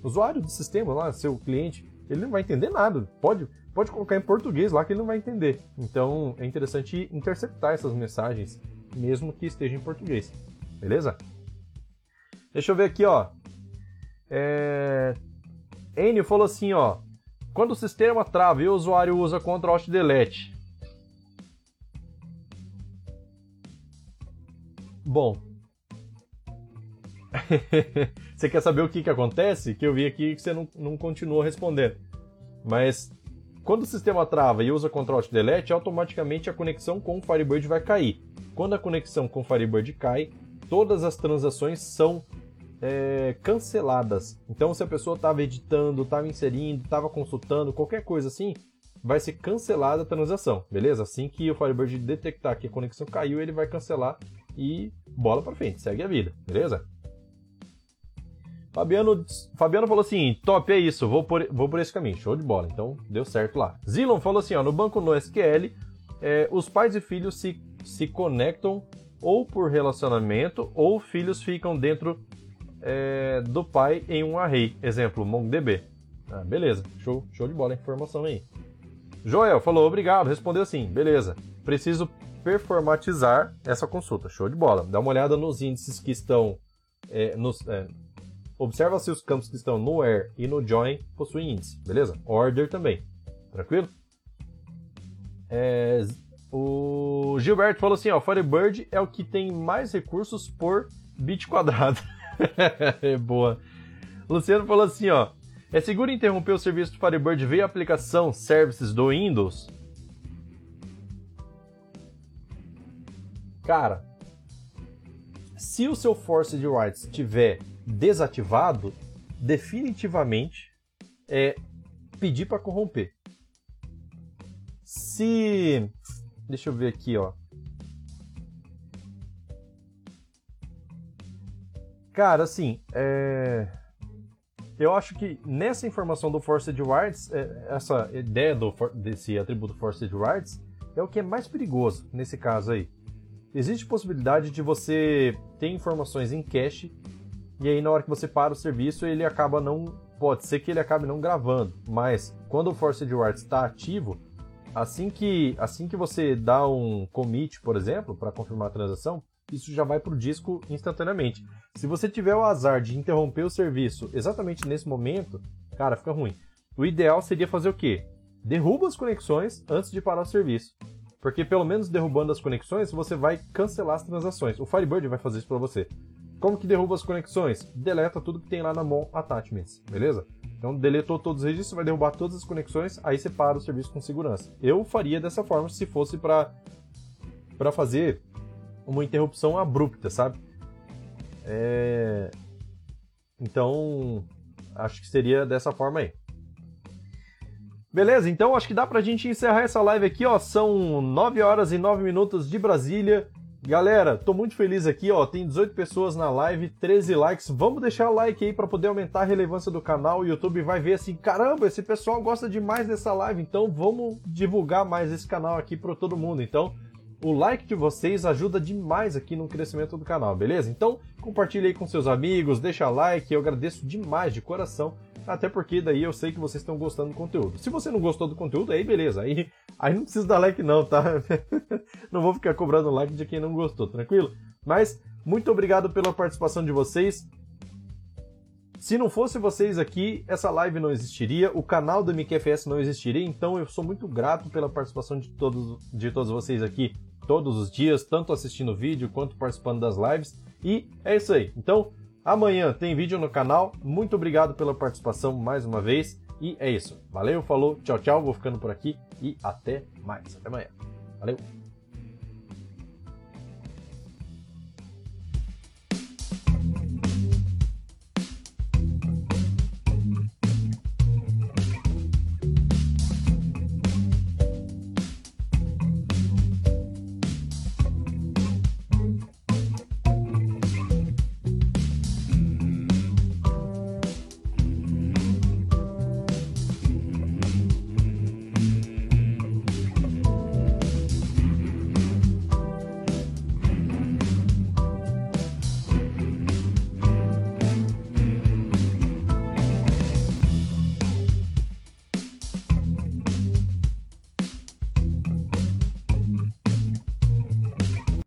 A: usuário do sistema lá, seu cliente, ele não vai entender nada. Pode, pode colocar em português lá que ele não vai entender. Então é interessante interceptar essas mensagens, mesmo que esteja em português. Beleza? Deixa eu ver aqui, ó. É... Enio falou assim, ó. Quando o sistema trava e o usuário usa Ctrl Alt Delete. Bom. (laughs) você quer saber o que, que acontece? Que eu vi aqui que você não, não continuou respondendo. Mas quando o sistema trava e usa Ctrl Alt Delete, automaticamente a conexão com o Firebird vai cair. Quando a conexão com o Firebird cai, todas as transações são é, canceladas. Então, se a pessoa estava editando, estava inserindo, estava consultando, qualquer coisa assim, vai ser cancelada a transação, beleza? Assim que o Firebird detectar que a conexão caiu, ele vai cancelar e bola para frente, segue a vida, beleza? Fabiano, Fabiano falou assim: top, é isso, vou por, vou por esse caminho, show de bola, então deu certo lá. Zilon falou assim: ó, no banco no SQL, é, os pais e filhos se, se conectam ou por relacionamento, ou filhos ficam dentro é, do pai em um array. Exemplo, MongoDB. Ah, beleza, show, show de bola a informação aí. Joel falou, obrigado, respondeu assim, beleza. Preciso performatizar essa consulta, show de bola. Dá uma olhada nos índices que estão. É, nos, é, observa se os campos que estão no where e no join possuem índice, beleza? Order também, tranquilo? É, o Gilberto falou assim, ó, Firebird é o que tem mais recursos por bit quadrado. é (laughs) boa. Luciano falou assim, ó, é seguro interromper o serviço do Firebird via aplicação Services do Windows? Cara, se o seu Forced Writes estiver desativado, definitivamente é pedir para corromper. Se Deixa eu ver aqui, ó. Cara, assim, é... eu acho que nessa informação do Forced Rights, é, essa ideia do, desse atributo Forced Rights é o que é mais perigoso nesse caso aí. Existe possibilidade de você ter informações em cache e aí na hora que você para o serviço ele acaba não pode ser que ele acabe não gravando, mas quando o Forced Rights está ativo, Assim que, assim que você dá um commit, por exemplo, para confirmar a transação, isso já vai para o disco instantaneamente. Se você tiver o azar de interromper o serviço exatamente nesse momento, cara, fica ruim. O ideal seria fazer o quê? Derruba as conexões antes de parar o serviço. Porque pelo menos derrubando as conexões, você vai cancelar as transações. O Firebird vai fazer isso para você. Como que derruba as conexões? Deleta tudo que tem lá na Mon Attachments, beleza? Então, deletou todos os registros, vai derrubar todas as conexões, aí separa o serviço com segurança. Eu faria dessa forma se fosse para para fazer uma interrupção abrupta, sabe? É... Então, acho que seria dessa forma aí. Beleza, então acho que dá pra gente encerrar essa live aqui, ó. São 9 horas e 9 minutos de Brasília. Galera, tô muito feliz aqui, ó. Tem 18 pessoas na live, 13 likes. Vamos deixar o like aí para poder aumentar a relevância do canal. O YouTube vai ver assim: caramba, esse pessoal gosta demais dessa live, então vamos divulgar mais esse canal aqui para todo mundo. Então, o like de vocês ajuda demais aqui no crescimento do canal, beleza? Então, compartilhe aí com seus amigos, deixa like, eu agradeço demais de coração, até porque daí eu sei que vocês estão gostando do conteúdo. Se você não gostou do conteúdo, aí beleza, aí, aí não precisa dar like não, tá? (laughs) não vou ficar cobrando like de quem não gostou, tranquilo? Mas, muito obrigado pela participação de vocês. Se não fosse vocês aqui, essa live não existiria, o canal do MQFS não existiria, então eu sou muito grato pela participação de todos, de todos vocês aqui todos os dias, tanto assistindo o vídeo quanto participando das lives. E é isso aí. Então, amanhã tem vídeo no canal. Muito obrigado pela participação mais uma vez. E é isso. Valeu, falou, tchau, tchau. Vou ficando por aqui e até mais. Até amanhã. Valeu!